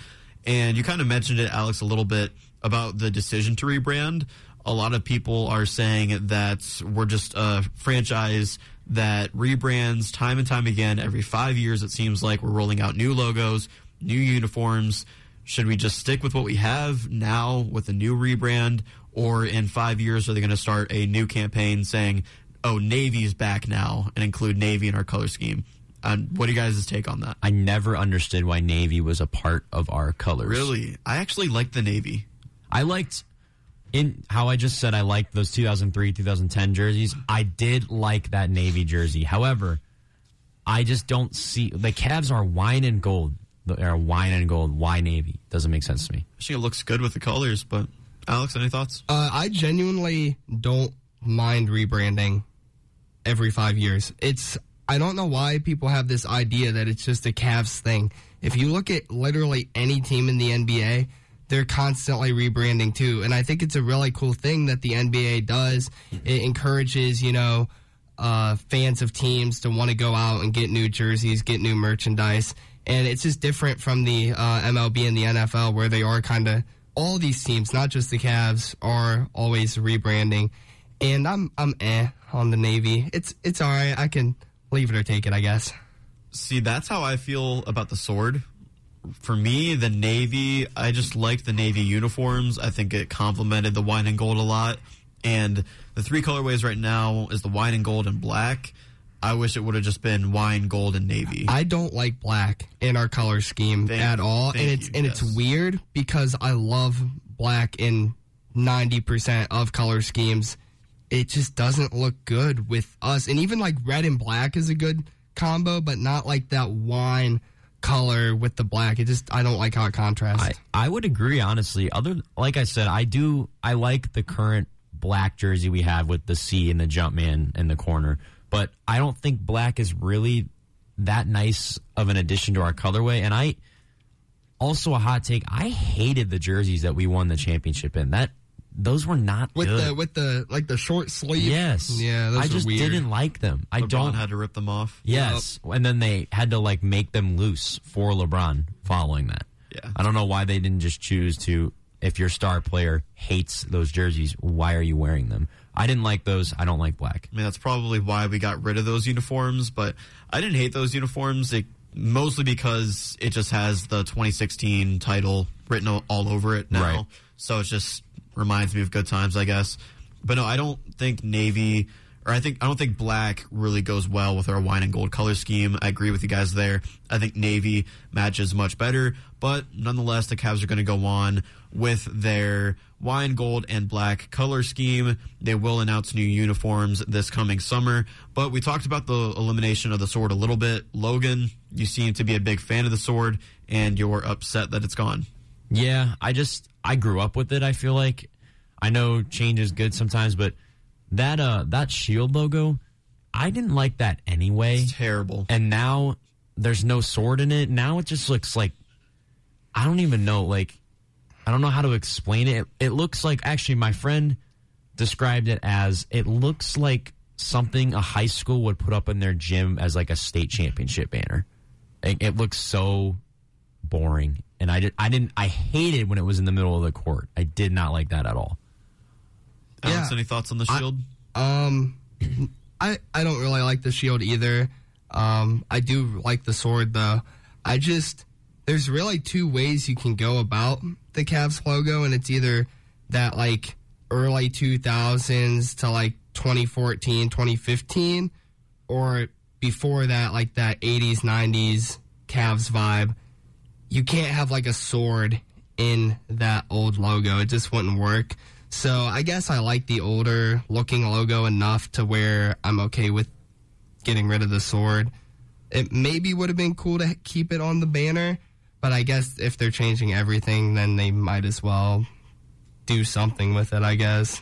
And you kind of mentioned it, Alex, a little bit about the decision to rebrand. A lot of people are saying that we're just a franchise that rebrands time and time again. Every five years, it seems like we're rolling out new logos, new uniforms. Should we just stick with what we have now with a new rebrand? Or in five years, are they going to start a new campaign saying, oh, Navy's back now and include Navy in our color scheme? What do you guys' take on that? I never understood why navy was a part of our colors. Really? I actually like the Navy. I liked in how I just said I liked those 2003 2010 jerseys. I did like that navy jersey. However, I just don't see the Cavs are wine and gold. They are wine and gold. Why navy? Doesn't make sense to me. I think it looks good with the colors, but Alex, any thoughts? Uh, I genuinely don't mind rebranding every five years. It's I don't know why people have this idea that it's just a Cavs thing. If you look at literally any team in the NBA, they're constantly rebranding too. And I think it's a really cool thing that the NBA does. It encourages, you know, uh, fans of teams to want to go out and get new jerseys, get new merchandise. And it's just different from the uh, MLB and the NFL where they are kind of all these teams, not just the Cavs, are always rebranding. And I'm I'm eh on the Navy. It's it's all right. I can leave it or take it, I guess. See, that's how I feel about the sword. For me, the Navy, I just liked the Navy uniforms. I think it complemented the wine and gold a lot. And the three colorways right now is the wine and gold and black. I wish it would have just been wine, gold, and navy. I don't like black in our color scheme Thank- at all, and it's you, and it's weird because I love black in ninety percent of color schemes. It just doesn't look good with us, and even like red and black is a good combo, but not like that wine color with the black. It just I don't like how it contrasts. I, I would agree, honestly. Other like I said, I do I like the current black jersey we have with the C and the Jumpman in the corner, but I don't think black is really that nice of an addition to our colorway. And I also a hot take. I hated the jerseys that we won the championship in. That those were not with good. the with the like the short sleeve. Yes. yeah, those I just weird. didn't like them. I LeBron don't had to rip them off. Yes, and then they had to like make them loose for LeBron following that. Yeah, I don't know why they didn't just choose to. If your star player hates those jerseys, why are you wearing them? I didn't like those. I don't like black. I mean, that's probably why we got rid of those uniforms, but I didn't hate those uniforms. It, mostly because it just has the 2016 title written all over it now. Right. So it's just reminds me of good times, I guess. But no, I don't think navy or I think I don't think black really goes well with our wine and gold color scheme. I agree with you guys there. I think navy matches much better, but nonetheless, the Cavs are going to go on with their wine gold and black color scheme. They will announce new uniforms this coming summer. But we talked about the elimination of the sword a little bit. Logan, you seem to be a big fan of the sword, and you're upset that it's gone. Yeah, I just I grew up with it. I feel like I know change is good sometimes, but that uh that shield logo, I didn't like that anyway. It's terrible. And now there's no sword in it. Now it just looks like I don't even know. Like I don't know how to explain it. It, it looks like actually my friend described it as it looks like something a high school would put up in their gym as like a state championship banner. It, it looks so boring, and I did I didn't I hated when it was in the middle of the court. I did not like that at all. Alex, any thoughts on the I- shield? Um, I I don't really like the shield either. Um, I do like the sword though. I just there's really two ways you can go about the Cavs logo, and it's either that like early 2000s to like 2014, 2015, or before that, like that 80s, 90s Cavs vibe. You can't have like a sword in that old logo. It just wouldn't work. So I guess I like the older looking logo enough to where I'm okay with getting rid of the sword. It maybe would have been cool to keep it on the banner, but I guess if they're changing everything, then they might as well do something with it, I guess.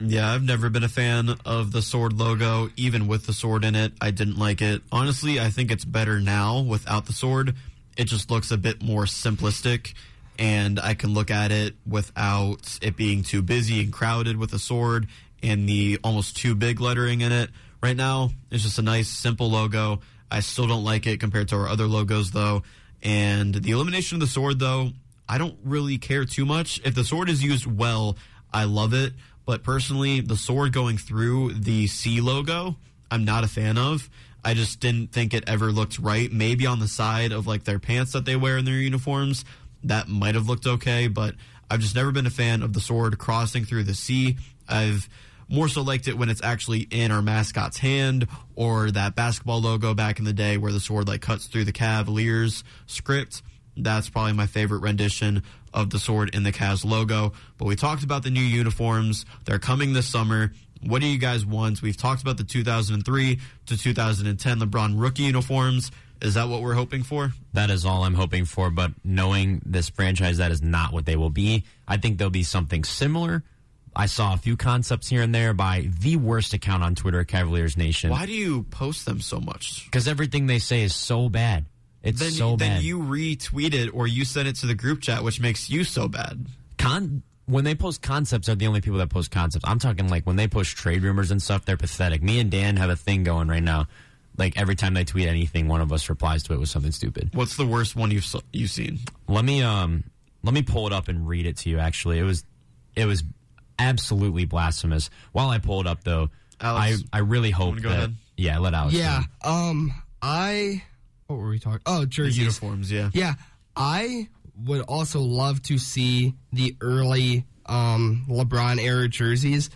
Yeah, I've never been a fan of the sword logo, even with the sword in it. I didn't like it. Honestly, I think it's better now without the sword. It just looks a bit more simplistic, and I can look at it without it being too busy and crowded with the sword and the almost too big lettering in it. Right now, it's just a nice, simple logo. I still don't like it compared to our other logos, though. And the elimination of the sword, though, I don't really care too much. If the sword is used well, I love it. But personally, the sword going through the C logo, I'm not a fan of. I just didn't think it ever looked right. Maybe on the side of like their pants that they wear in their uniforms, that might have looked okay, but I've just never been a fan of the sword crossing through the sea. I've more so liked it when it's actually in our mascot's hand or that basketball logo back in the day where the sword like cuts through the Cavaliers script. That's probably my favorite rendition of the sword in the Cavs logo. But we talked about the new uniforms. They're coming this summer. What do you guys want? We've talked about the 2003 to 2010 LeBron rookie uniforms. Is that what we're hoping for? That is all I'm hoping for. But knowing this franchise, that is not what they will be. I think they'll be something similar, I saw a few concepts here and there by the worst account on Twitter, Cavaliers Nation. Why do you post them so much? Because everything they say is so bad. It's then, so then bad. you retweet it or you send it to the group chat, which makes you so bad. Con when they post concepts are the only people that post concepts. I'm talking like when they post trade rumors and stuff, they're pathetic. Me and Dan have a thing going right now. Like every time they tweet anything, one of us replies to it with something stupid. What's the worst one you've you've seen? Let me um let me pull it up and read it to you. Actually, it was it was absolutely blasphemous. While I pull it up though, Alex, I I really hope go that ahead? yeah, let Alex. Yeah. go. Um. I. What were we talking? Oh, jerseys. uniforms, yeah. Yeah. I would also love to see the early um, LeBron era jerseys.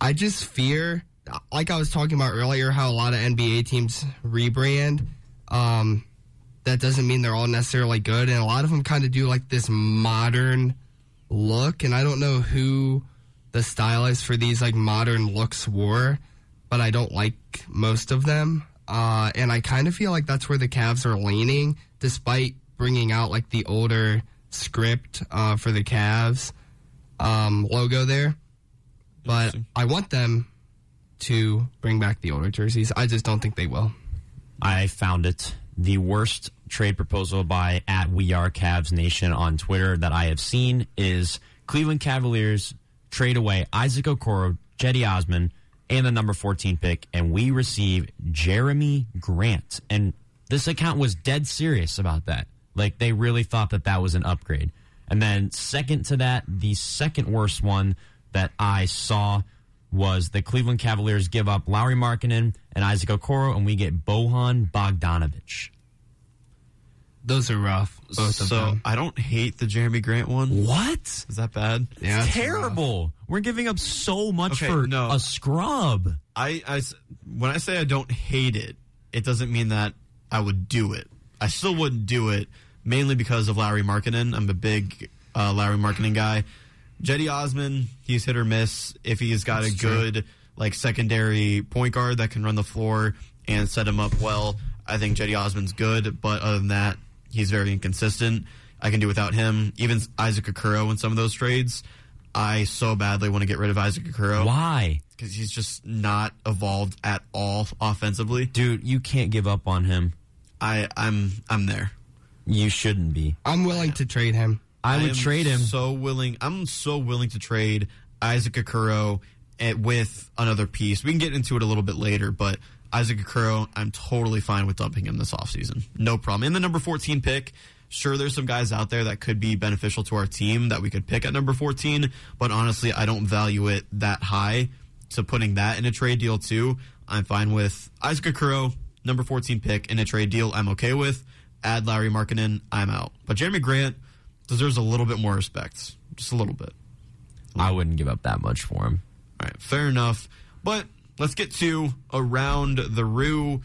I just fear, like I was talking about earlier, how a lot of NBA teams rebrand. Um, that doesn't mean they're all necessarily good, and a lot of them kind of do like this modern look. And I don't know who the stylist for these like modern looks were, but I don't like most of them. Uh, and I kind of feel like that's where the Cavs are leaning, despite bringing out like the older script uh, for the Cavs um, logo there. But I want them to bring back the older jerseys. I just don't think they will. I found it. The worst trade proposal by at We Are Cavs Nation on Twitter that I have seen is Cleveland Cavaliers trade away Isaac Okoro, Cedi Osman, and the number 14 pick, and we receive Jerami Grant. And this account was dead serious about that. Like, they really thought that that was an upgrade. And then, second to that, the second worst one that I saw was the Cleveland Cavaliers give up Lauri Markkanen and Isaac Okoro, and we get Bojan Bogdanović. Those are rough. Both of so them. I don't hate the Jerami Grant one. What? Is that bad? Yeah, it's Terrible. We're giving up so much Okay, for no. a scrub. I, I s- when I say I don't hate it, it doesn't mean that I would do it. I still wouldn't do it, mainly because of Larry Markkanen. I'm a big uh, Larry Markkanen guy. Cedi Osman, he's hit or miss. If he's got That's a true. good like secondary point guard that can run the floor and set him up well, I think Cedi Osman's good. But other than that, he's very inconsistent. I can do without him. Even Isaac Okoro in some of those trades, I so badly want to get rid of Isaac Okoro Why? because he's just not evolved at all offensively. Dude, you can't give up on him. I I'm I'm there. You shouldn't be. I'm willing to trade him. I would am trade him. So willing. I'm so willing to trade Isaac Okoro at, with another piece. We can get into it a little bit later, but Isaac Okoro, I'm totally fine with dumping him this offseason. No problem. In the number 14 pick, sure, there's some guys out there that could be beneficial to our team that we could pick at number 14, but honestly, I don't value it that high. So putting that in a trade deal too, I'm fine with Isaac Okoro, number 14 pick in a trade deal. I'm okay with. Add Larry Markkanen, I'm out. But Jerami Grant deserves a little bit more respect, just a little bit. I wouldn't give up that much for him. All right, fair enough. But let's get to around the Roo,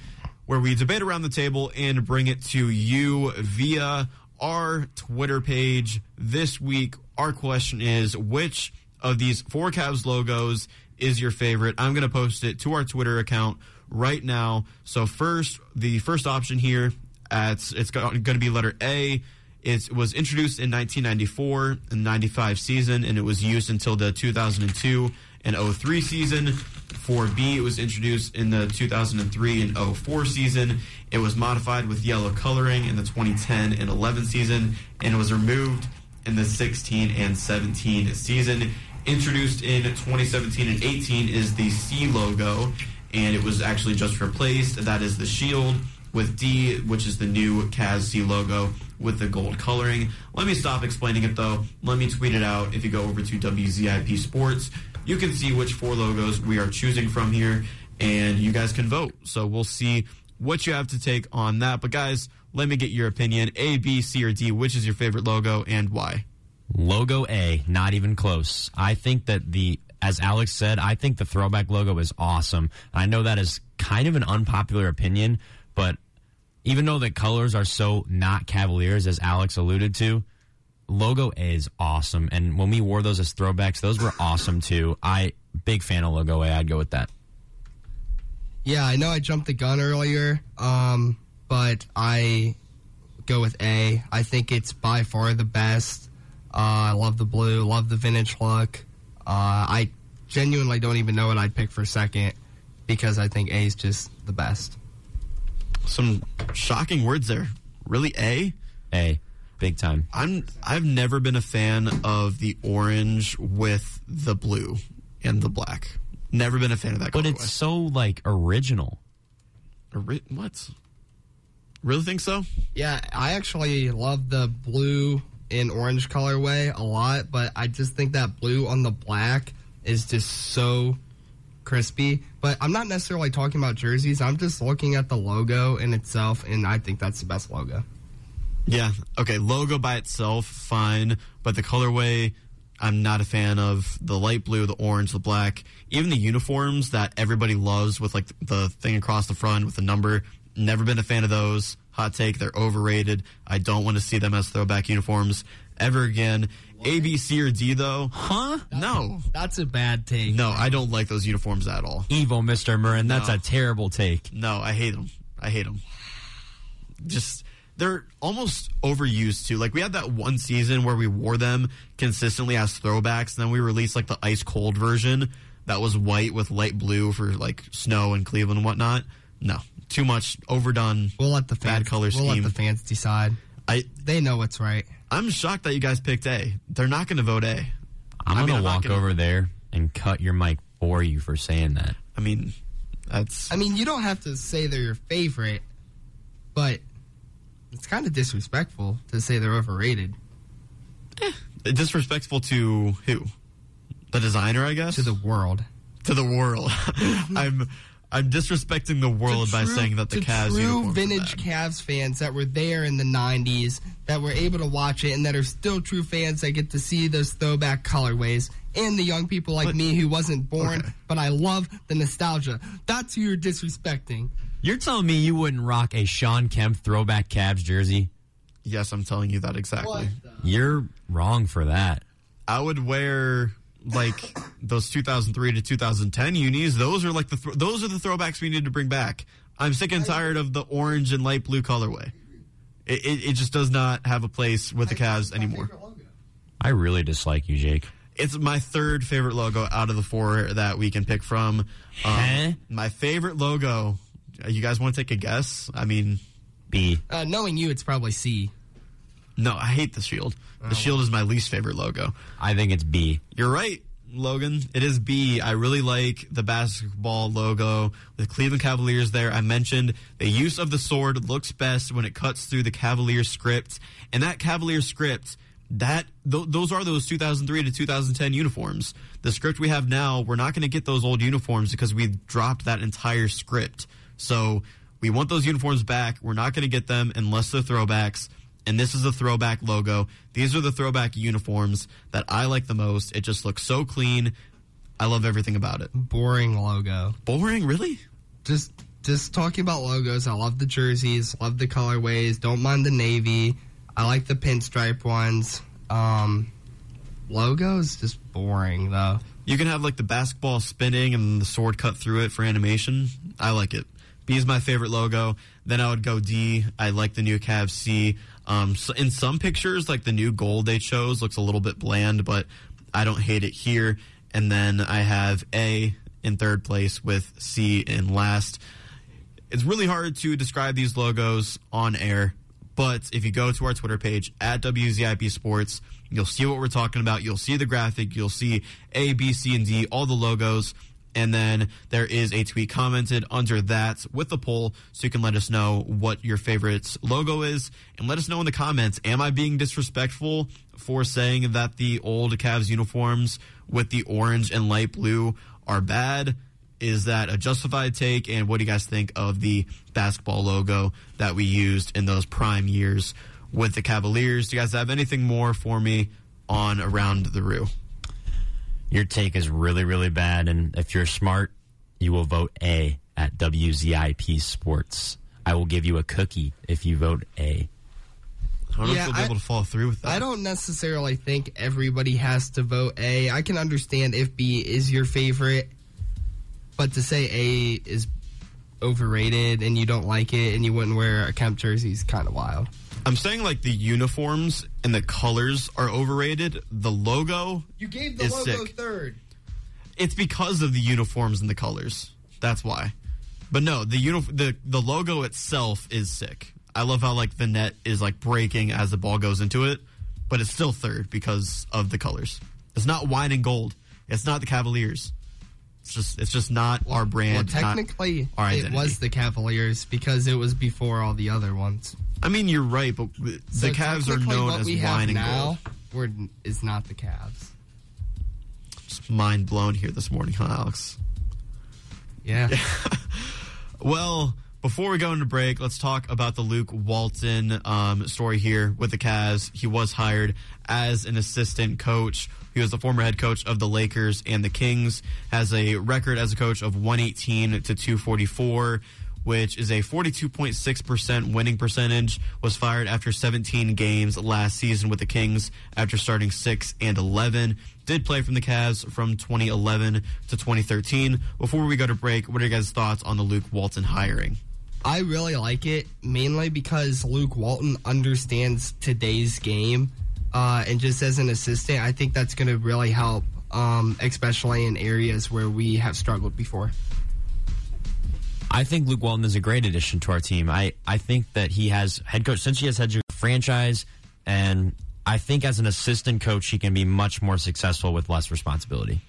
where we debate around the table and bring it to you via our Twitter page this week. Our question is which of these four Cavs logos is your favorite? I'm going to post it to our Twitter account right now. So first, the first option here, it's it's going to be letter A. It was introduced in 1994 and 95 season, and it was used until the 2002 and 03 season. For B, it was introduced in the 2003 and 04 season. It was modified with yellow coloring in the 2010 and 11 season, and it was removed in the 16 and 17 season. Introduced in 2017 and 18 is the C logo, and it was actually just replaced. That is the shield with D, which is the new Cavs C logo with the gold coloring. Let me stop explaining it though. Let me tweet it out. If you go over to WZIP Sports, you can see which four logos we are choosing from here, and you guys can vote. So we'll see what you have to take on that. But guys, let me get your opinion. A, B, C, or D. Which is your favorite logo and why? Logo A, not even close. I think that the, as Alex said, I think the throwback logo is awesome. I know that is kind of an unpopular opinion, but even though the colors are so not Cavaliers, as Alex alluded to, logo A is awesome. And when we wore those as throwbacks, those were awesome too. I big fan of logo A. I'd go with that. Yeah, I know I jumped the gun earlier, um, but I go with A. I think it's by far the best. Uh, I love the blue, love the vintage look. Uh, I genuinely don't even know what I'd pick for second because I think A is just the best. Some shocking words there. Really, A? A. Big time. I'm I've never been a fan of the orange with the blue and the black. Never been a fan of that. But colorway. it's so like original. Ori- what? Really think so? Yeah, I actually love the blue and orange colorway a lot, but I just think that blue on the black is just so crispy. But I'm not necessarily talking about jerseys. I'm just looking at the logo in itself, and I think that's the best logo. Yeah. Okay. Logo by itself, fine, but the colorway, I'm not a fan of. The light blue, the orange, the black, even the uniforms that everybody loves with like the thing across the front with the number. Never been a fan of those. Hot take, they're overrated. I don't want to see them as throwback uniforms ever again. A, B, C, or D though? Huh? No. That's a bad take. No, I don't like those uniforms at all. Evil, Mr. Murrin. That's No. a terrible take. No, I hate them. I hate them. Just they're almost overused too. Like we had that one season where we wore them consistently as throwbacks, and then we released like the ice cold version that was white with light blue for like snow and Cleveland and whatnot. No, too much overdone. We'll let the fans, bad color We'll let the fans decide. I They know what's right. I'm shocked that you guys picked A. They're not going to vote A. I'm I gonna I'm not walk gonna- over there and cut your mic for you for saying that. I mean, that's I mean, you don't have to say they're your favorite, but it's kind of disrespectful to say they're overrated. Eh, disrespectful to who? The designer, I guess. To the world. To the world. *laughs* I'm I'm disrespecting the world by true- saying that the to Cavs true uniforms vintage bad. Cavs fans that were there in the '90s, that were able to watch it, and that are still true fans that get to see those throwback colorways, and the young people like me who wasn't born, Okay. but I love the nostalgia. That's who you're disrespecting. You're telling me you wouldn't rock a Shawn Kemp throwback Cavs jersey? Yes, I'm telling you that exactly. You're wrong for that. I would wear like those 2003 to 2010 unis. Those are like the th- those are the throwbacks we need to bring back. I'm sick and tired of the orange and light blue colorway. It, it, it just does not have a place with the Cavs anymore. I really dislike you, Jake. It's my third favorite logo out of the four that we can pick from. Um, Huh? My favorite logo. uh, You guys want to take a guess? I mean, B. Uh, knowing you, it's probably C. no, I hate the shield. The mm. shield is my least favorite logo. I think it's B. You're right, Logan. It is B. I really like the basketball logo. The Cleveland Cavaliers there. I mentioned the use of the sword looks best when it cuts through the Cavalier script. And that Cavalier script, that th- those are those 2003 to 2010 uniforms. The script we have now, we're not going to get those old uniforms because we dropped that entire script. So we want those uniforms back. We're not going to get them unless they're throwbacks and this is the throwback logo. These are the throwback uniforms that I like the most. It just looks so clean. I love everything about it. Boring logo. Boring, really? Just just talking about logos. I love the jerseys, love the colorways. Don't mind the navy. I like the pinstripe ones. Um, logos just boring though. You can have like the basketball spinning and the sword cut through it for animation. I like it. B is my favorite logo. Then I would go D. I like the new Cavs C. Um, so in some pictures, like the new gold they chose looks a little bit bland, but I don't hate it here. And then I have A in third place with C in last. It's really hard to describe these logos on air, but if you go to our Twitter page at WZIP Sports, you'll see what we're talking about. You'll see the graphic. You'll see A, B, C, and D, all the logos. And then there is a tweet commented under that with the poll, so you can let us know what your favorite logo is, and let us know in the comments. Am I being disrespectful for saying that the old Cavs uniforms with the orange and light blue are bad? Is that a justified take? And what do you guys think of the basketball logo that we used in those prime years with the Cavaliers? Do you guys have anything more for me on Around the Roo? Your take is really, really bad, and if you're smart, you will vote A at WZIP Sports. I will give you a cookie if you vote A. I don't know Yeah, if we'll be I- able to follow through with that. I don't necessarily think everybody has to vote A. I can understand if B is your favorite, but to say A is overrated and you don't like it and you wouldn't wear a Kemp jersey is kind of wild. I'm saying like the uniforms and the colors are overrated. The logo You gave the is logo sick. third. It's because of the uniforms and the colors. That's why. But no, the uni- the the logo itself is sick. I love how like the net is like breaking as the ball goes into it, but it's still third because of the colors. It's not wine and gold. It's not the Cavaliers. It's just it's just not our Well, brand. not technically, our it identity. was the Cavaliers because it was before all the other ones. I mean, you're right, but the So Cavs are known as wine and now gold. We're, is not the Cavs. Just mind blown here this morning, huh, Alex? Yeah. *laughs* Well, before we go into break, let's talk about the Luke Walton um, story here with the Cavs. He was hired as an assistant coach. He was the former head coach of the Lakers and the Kings. Has a record as a coach of 118 to 244, which is a 42.6% winning percentage. Was fired after 17 games last season with the Kings after starting 6 and 11. Did play from the Cavs from 2011 to 2013. Before we go to break, what are your guys' thoughts on the Luke Walton hiring? I really like it mainly because Luke Walton understands today's game, uh, and just as an assistant, I think that's going to really help, um, especially in areas where we have struggled before. I think Luke Walton is a great addition to our team. I, I think that he has head coach since he has head coach franchise, and I think as an assistant coach he can be much more successful with less responsibility.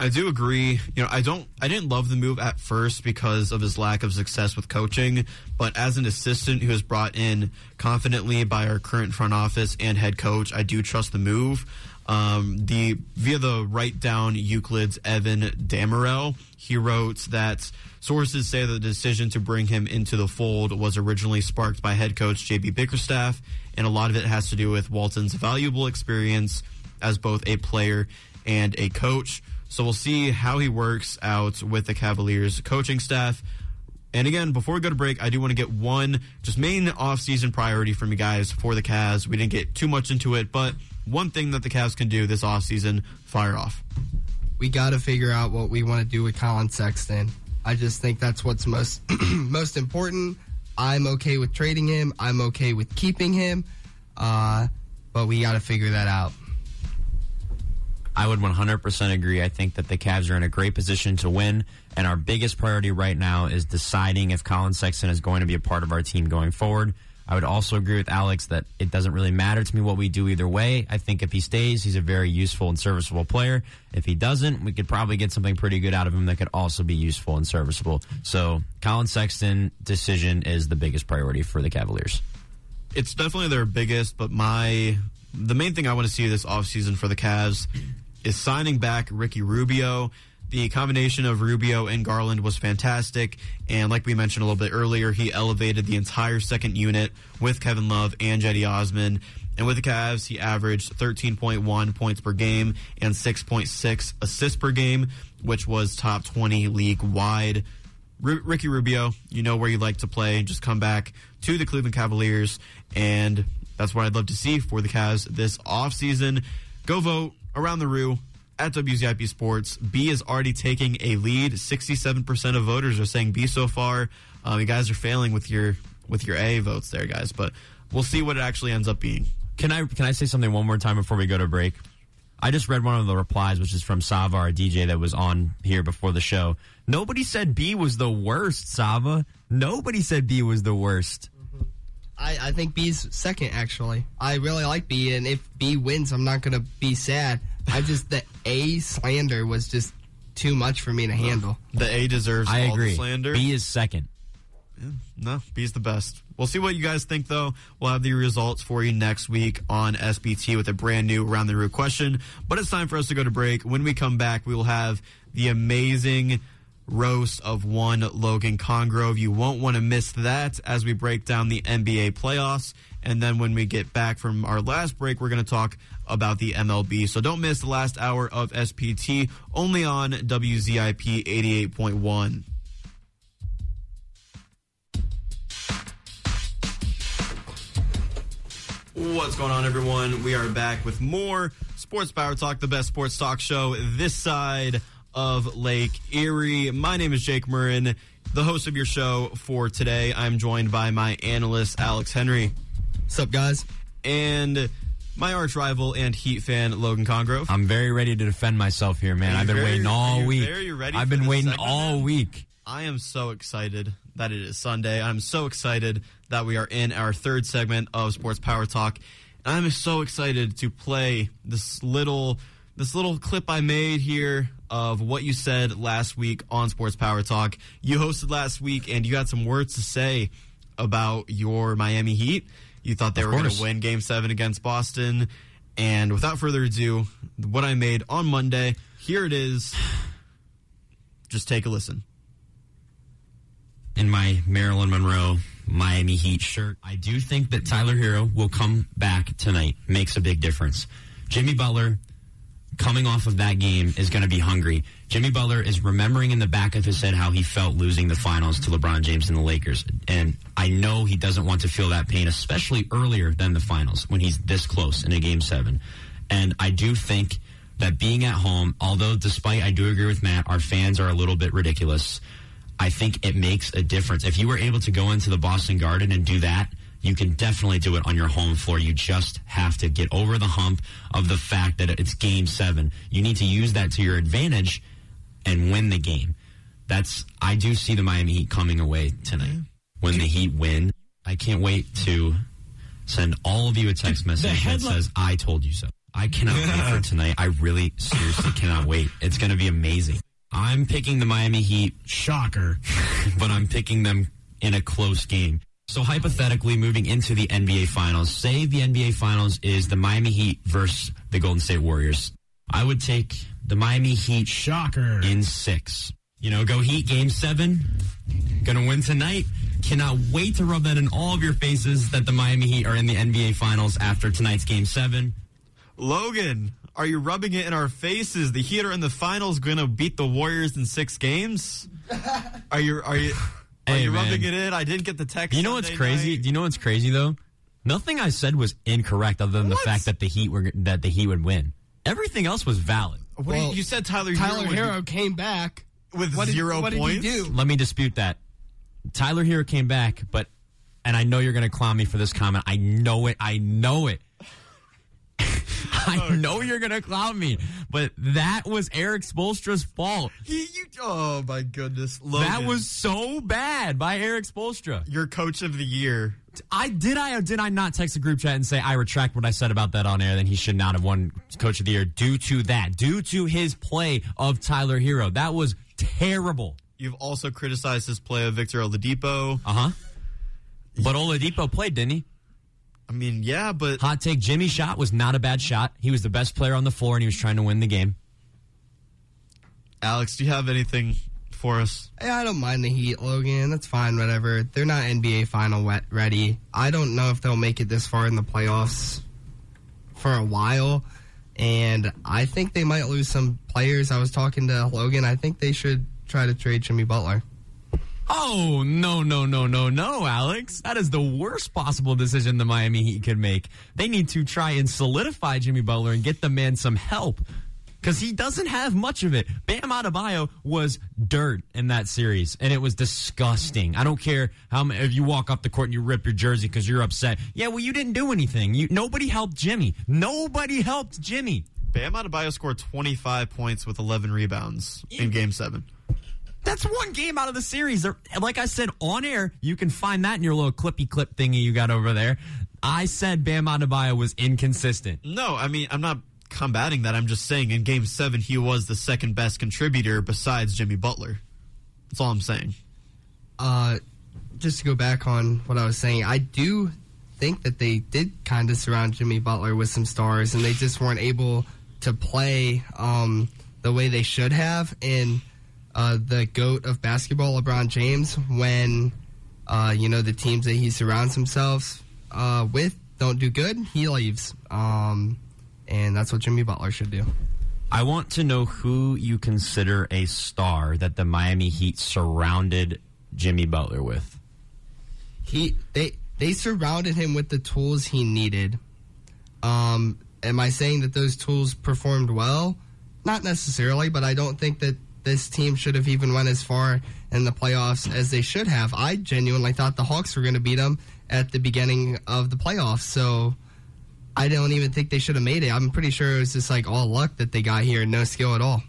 I do agree. You know, I don't I didn't love the move at first because of his lack of success with coaching, but as an assistant who was brought in confidently by our current front office and head coach, I do trust the move. Um, the via the Right Down Euclid's Evan Dammarell, he wrote that sources say the decision to bring him into the fold was originally sparked by head coach JB Bickerstaff, and a lot of it has to do with Walton's valuable experience as both a player and a coach. So we'll see how he works out with the Cavaliers coaching staff. And again, before we go to break, I do want to get one just main offseason priority from you guys for the Cavs. We didn't get too much into it, but one thing that the Cavs can do this offseason, fire off. We got to figure out what we want to do with Collin Sexton. I just think that's what's most *clears throat* most important. I'm okay with trading him. I'm okay with keeping him, uh, but we got to figure that out. I would 100% agree. I think that the Cavs are in a great position to win, and our biggest priority right now is deciding if Collin Sexton is going to be a part of our team going forward. I would also agree with Alex that it doesn't really matter to me what we do either way. I think if he stays, he's a very useful and serviceable player. If he doesn't, we could probably get something pretty good out of him that could also be useful and serviceable. So, Collin Sexton decision is the biggest priority for the Cavaliers. It's definitely their biggest, but my the main thing I want to see this offseason for the Cavs is signing back Ricky Rubio. The combination of Rubio and Garland was fantastic. And like we mentioned a little bit earlier, he elevated the entire second unit with Kevin Love and Cedi Osman. And with the Cavs, he averaged 13.1 points per game and 6.6 assists per game, which was top 20 league wide. Ru- Ricky Rubio, you know where you like to play. Just come back to the Cleveland Cavaliers, and that's what I'd love to see for the Cavs this offseason. Go vote around the Roo at WZIP Sports. B is already taking a lead. 67% of voters are saying B so far. Um, you guys are failing with your with your A votes there, guys, but we'll see what it actually ends up being. Can I can I say something one more time before we go to break? I just read one of the replies, which is from Sava, a DJ that was on here before the show. Nobody said B was the worst, Sava. Nobody said B was the worst. I, I think B's second, actually. I really like B, and if B wins, I'm not going to be sad. I just, the A slander was just too much for me to handle. The A deserves I all agree. the slander. B is second. No, B's the best. We'll see what you guys think, though. We'll have the results for you next week on SPT with a brand new Around the Roo question. But it's time for us to go to break. When we come back, we will have the amazing roast of one Logan Congrove. You won't want to miss that as we break down the NBA playoffs. And then when we get back from our last break, we're going to talk about the MLB. So don't miss the last hour of SPT only on WZIP 88.1. What's going on, everyone? We are back with more Sports Power Talk, the best sports talk show this side of Lake Erie. My name is Jake Murrin, the host of your show for today. I'm joined by my analyst, Alex Henry. What's up, guys? And my arch rival and Heat fan, Logan Congrove. I'm very ready to defend myself here, man. I've been very- waiting all week. very ready I've been waiting segment, all man? week. I am so excited that it is Sunday. I'm so excited that we are in our third segment of Sports Power Talk. And I'm so excited to play this little this little clip I made here of what you said last week on Sports Power Talk. You hosted last week and you had some words to say about your Miami Heat. You thought they Of were going to win game 7 against Boston. And without further ado, what I made on Monday, here it is. *sighs* Just take a listen. in my Marilyn Monroe Miami Heat shirt. I do think that Tyler Herro will come back tonight. Makes a big difference. Jimmy Butler coming off of that game is going to be hungry. Jimmy Butler is remembering in the back of his head how he felt losing the finals to LeBron James and the Lakers. And I know he doesn't want to feel that pain, especially earlier than the finals when he's this close in a game seven. And I do think that being at home, although despite I do agree with Matt, our fans are a little bit ridiculous. I think it makes a difference. If you were able to go into the Boston Garden and do that, you can definitely do it on your home floor. You just have to get over the hump of the fact that it's game seven. You need to use that to your advantage and win the game. That's I do see the Miami Heat coming away tonight. When the Heat win, I can't wait to send all of you a text message that says "I told you so." I cannot wait for *laughs* tonight. I really seriously cannot wait. It's going to be amazing. I'm picking the Miami Heat. Shocker. *laughs* but I'm picking them in a close game. So hypothetically, moving into the NBA Finals, say the NBA Finals is the Miami Heat versus the Golden State Warriors. I would take the Miami Heat. Shocker. In six. You know, go Heat game seven. Gonna win tonight. Cannot wait to rub that in all of your faces that the Miami Heat are in the NBA Finals after tonight's game seven. Logan, are you rubbing it in our faces? The Heat are in the finals, going to beat the Warriors in six games. *laughs* Are you? Are you? Are Hey, you man. rubbing it in? I didn't get the text. You know what's crazy? night. Do you know what's crazy though? Nothing I said was incorrect other than the fact that the Heat were that the Heat would win. Everything else was valid. What do you, you said Tyler, Tyler Herro Herro came back with What did- zero what did he points. do? Let me dispute that. Tyler Herro came back, but and I know you're going to clown me for this comment. I know it. I know it. I know you're going to clown me, but that was Erik Spoelstra's fault. He, you, oh my goodness, Logan, That was so bad by Erik Spoelstra. your coach of the year. I did I or did I not text the group chat and say I retract what I said about that on air? Then he should not have won Coach of the Year due to that, due to his play of Tyler Herro. That was terrible. You've also criticized his play of Victor Oladipo. Uh huh. But Oladipo played, didn't he? I mean, yeah, but Hot take: Jimmy shot was not a bad shot. He was the best player on the floor, and he was trying to win the game. Alex, do you have anything for us? Yeah, I don't mind the Heat, Logan. That's fine, whatever. They're not NBA final wet ready. I don't know if they'll make it this far in the playoffs for a while. And I think they might lose some players. I was talking to Logan. I think they should try to trade Jimmy Butler. Oh no no no no no, Alex! That is the worst possible decision the Miami Heat could make. They need to try and solidify Jimmy Butler and get the man some help because he doesn't have much of it. Bam Adebayo was dirt in that series, and it was disgusting. I don't care how m- if you walk up the court and you rip your jersey because you're upset. Yeah, well, you didn't do anything. You nobody helped Jimmy. Nobody helped Jimmy. Bam Adebayo scored 25 points with 11 rebounds in Game Seven. That's one game out of the series. There- Like I said on air, you can find that in your little clippy clip thingy you got over there. I said Bam Adebayo was inconsistent. No, I mean I'm not combating that. I'm just saying in Game Seven he was the second best contributor besides Jimmy Butler. That's all I'm saying. Uh, just to go back on what I was saying, I do think that they did kind of surround Jimmy Butler with some stars, and they just weren't able to play um, the way they should have. And uh, the goat of basketball, LeBron James, when uh, you know the teams that he surrounds himself uh, with don't do good, he leaves. Um, and that's what Jimmy Butler should do. I want to know who you consider a star that the Miami Heat surrounded Jimmy Butler with. he they they surrounded him with the tools he needed. Um, am I saying that those tools performed well? Not necessarily, but I don't think that this team should have even went as far in the playoffs as they should have. I genuinely thought the Hawks were going to beat them, at the beginning of the playoffs. So I don't even think they should have made it. I'm pretty sure it was just like all luck that they got here and no skill at all.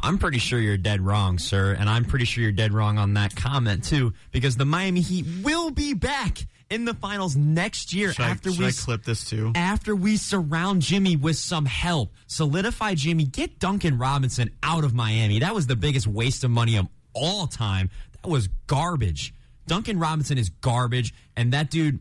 I'm pretty sure you're dead wrong, sir, and I'm pretty sure you're dead wrong on that comment too, because the Miami Heat will be back in the finals next year Should after should we I clip this too? after we surround Jimmy with some help, solidify Jimmy, get Duncan Robinson out of Miami. That was the biggest waste of money of all time. That was garbage. Duncan Robinson is garbage, and that dude,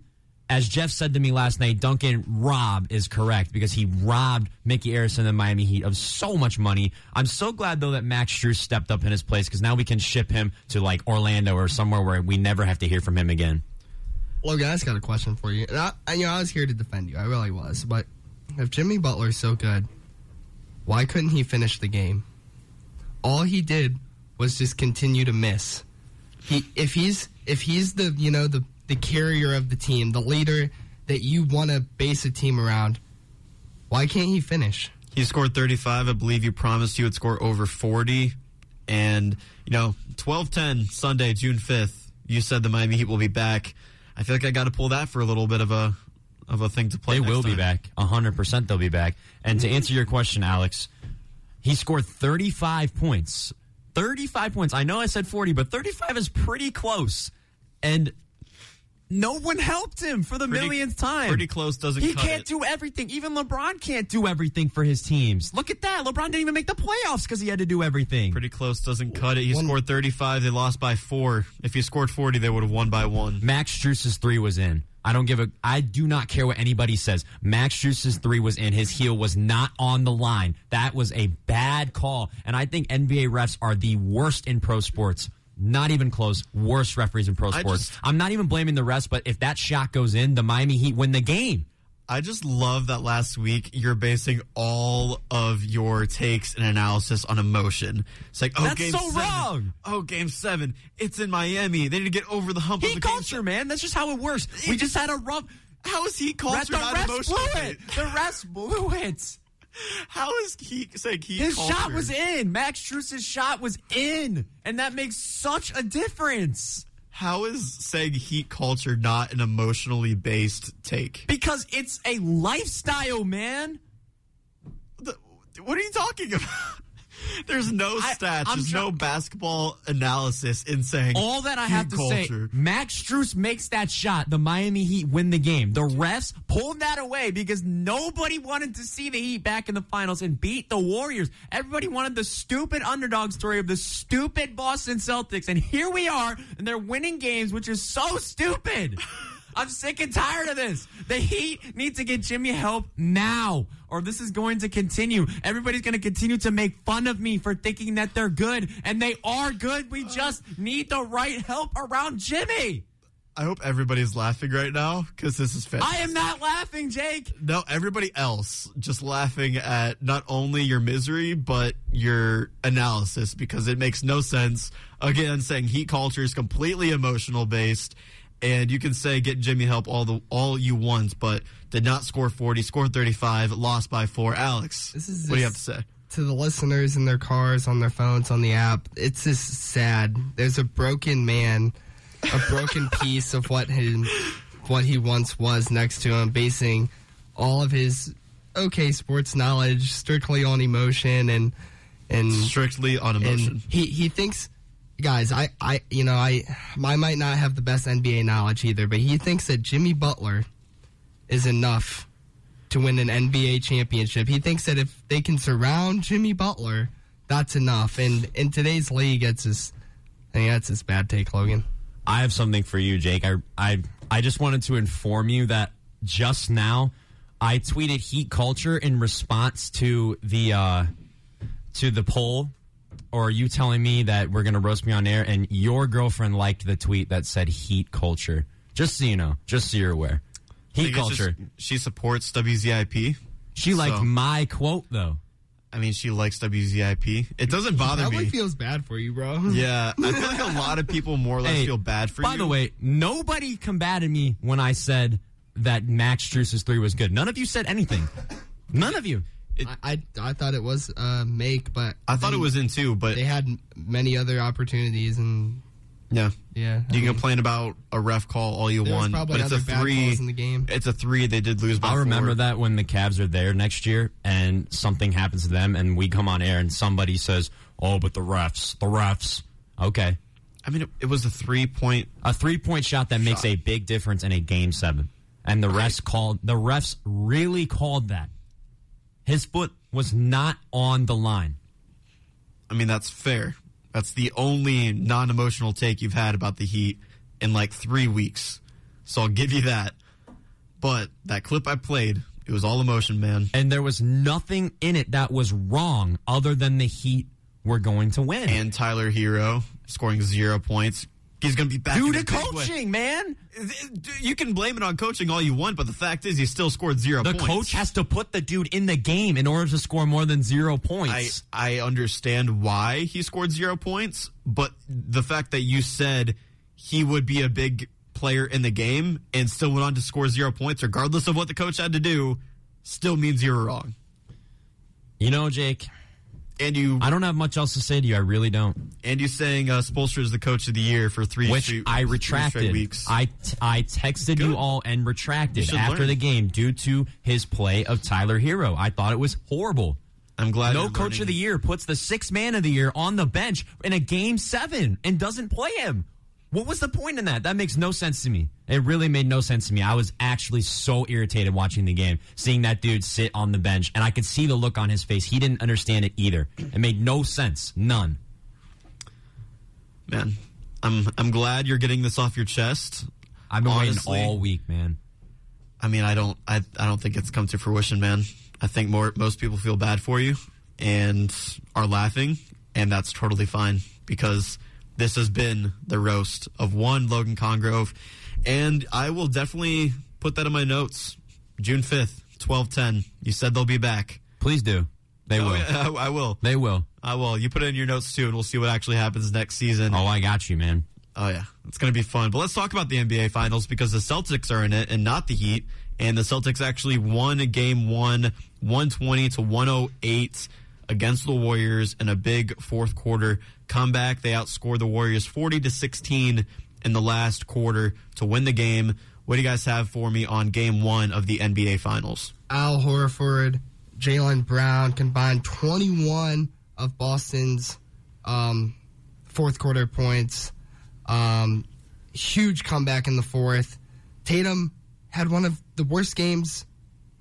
as Jeff said to me last night, Duncan Rob is correct because he robbed Micky Arison and the Miami Heat of so much money. I'm so glad though that Max Strus stepped up in his place because now we can ship him to like Orlando or somewhere where we never have to hear from him again. Logan, I just got a question for you. And I, you know, I was here to defend you. I really was. But if Jimmy Butler's so good, why couldn't he finish the game? All he did was just continue to miss. He, if he's if he's the you know the the carrier of the team, the leader that you want to base a team around, why can't he finish? He scored 35. I believe you promised he would score over 40. And, you know, 12 10 Sunday, June 5th, you said the Miami Heat will be back. I feel like I got to pull that for a little bit of a of a thing to play. They will be time. back. 100% they'll be back. And to answer your question, Alex, he scored 35 points. 35 points. I know I said 40, but 35 is pretty close. And no one helped him for the Pretty- millionth time. pretty close doesn't He cut can't it. do everything. Even LeBron can't do everything for his teams. Look at that. LeBron didn't even make the playoffs because he had to do everything. Pretty close doesn't cut it. He One- scored 35. They lost by four. If he scored 40, they would have won by one. Max Strus's three was in. I don't give a. I do not care what anybody says. Max Strus's three was in. His heel was not on the line. That was a bad call, and I think NBA refs are the worst in pro sports. Not even close. Worst referees in pro sports. just- I'm not even blaming the refs, but if that shot goes in, the Miami Heat win the game. I just love that last week you're basing all of your takes and analysis on emotion. It's like, oh, That's game so seven. wrong. Oh, game seven. It's in Miami. They need to get over the hump of Heat the game culture, man. That's just how it works. We just had a rough. How is he The culture not refs emotional? blew it. The refs blew it. *laughs* How is he saying he His culture? shot was in. Max Strus's shot was in, and that makes such a difference. How is saying heat culture not an emotionally based take? Because it's a lifestyle, man. The- what are you talking about? There's no stats. I'm There's try- no basketball analysis in saying All that I have to say. Max Strus makes that shot. The Miami Heat win the game. The refs pulled that away because nobody wanted to see the Heat back in the finals and beat the Warriors. Everybody wanted the stupid underdog story of the stupid Boston Celtics, and here we are, and they're winning games, which is so stupid. *laughs* I'm sick and tired of this. The Heat need to get Jimmy help now, or this is going to continue. Everybody's going to continue to make fun of me for thinking that they're good, and they are good. We uh. just need the right help around Jimmy. I hope everybody's laughing right now because this is fantastic. I am not laughing, Jake. No, everybody else just laughing at not only your misery but your analysis because it makes no sense. Again, saying heat culture is completely emotional based, and you can say get Jimmy help all the all you want, but did not score forty, scored thirty five, lost by four. Alex, This is what do you have to say? to the listeners in their cars, on their phones, on the app, it's just sad. There's a broken man, a broken *laughs* piece of what his, what he once was next to him, basing all of his okay sports knowledge strictly on emotion and and Strictly on emotion. and he he thinks guys i i you know i i might not have the best nba knowledge either but he thinks that jimmy butler is enough to win an nba championship. He thinks that if they can surround jimmy butler that's enough. And in today's league it's his i think that's his bad take logan. I have something for you, Jake. I I I just wanted to inform you that just now I tweeted heat culture in response to the uh to the poll or are you telling me that we're going to roast me on air and your girlfriend liked the tweet that said heat culture. Just so you know, just so you're aware. Heat think it's just- culture. she supports WZIP. She liked my quote though. I mean, she likes WZIP. It doesn't bother probably me. feels bad for you bro yeah, I *laughs* feel like a lot of people more or less Hey, feel bad for By you. By the way, nobody combated me when I said that Max Strus's three was good. None of you said anything. None of you. I, I i thought it was uh make but I thought it was in two, but they had many other opportunities and Yeah. Yeah. You can complain about a ref call all you There was want, probably but it's a other bad three. calls in the game. It's a three. They did lose by I'll remember four. that when the Cavs are there next year and something happens to them and we come on air and somebody says, "Oh, but the refs, the refs." Okay. I mean, it, it was a three point. A three point shot that makes a big difference in a game seven. And the refs called the refs really called that. His foot was not on the line. I mean, that's fair. That's the only non emotional take you've had about the Heat in like three weeks. So I'll give you that. But that clip I played, it was all emotion, man. And there was nothing in it that was wrong other than the Heat were going to win. And Tyler Herro scoring zero points. He's going to be back. Due to a big way. coaching, man. You can blame it on coaching all you want, but the fact is, he still scored zero The points. coach has to put the dude in the game in order to score more than zero I, points. I understand why he scored zero points, but the fact that you said he would be a big player in the game and still went on to score zero points, regardless of what the coach had to do, still means you were wrong. you know, Jake, And you I don't have much else to say to you. I really don't. and you saying uh, Spoelstra is the coach of the year for three Which I retracted. weeks. I, t- I texted Good. you all and retracted after learn. the game due to his play of Tyler Herro. I thought it was horrible. I'm glad No coach learning. of the year puts the sixth man of the year on the bench in a game seven and doesn't play him. What was the point in that? That makes no sense to me. It really made no sense to me. I was actually so irritated watching the game, seeing that dude sit on the bench, and I could see the look on his face. He didn't understand it either. It made no sense. None. man. I'm I'm glad you're getting this off your chest. I've been Honestly. waiting all week, man. I mean, I don't, I, I don't think it's come to fruition, man. I think more, most people feel bad for you and are laughing, and that's totally fine because this has been the roast of one Logan Congrove, and I will definitely put that in my notes. June fifth, twelve ten. You said they'll be back. Please do. They Oh, will. yeah, I, I will. They will. I will. You put it in your notes too, and we'll see what actually happens next season. Oh, I got you, man. Oh yeah, it's going to be fun. But let's talk about the NBA Finals because the Celtics are in it and not the Heat. And the Celtics actually won game one, 120 to 108 against the Warriors in a big fourth quarter comeback. They outscored the Warriors 40 to 16 in the last quarter to win the game. What do you guys have for me on game one of the NBA Finals? Al Horford, Jaylen Brown combined 21 of Boston's um, fourth quarter points. Um, huge comeback in the fourth. Tatum had one of the worst games,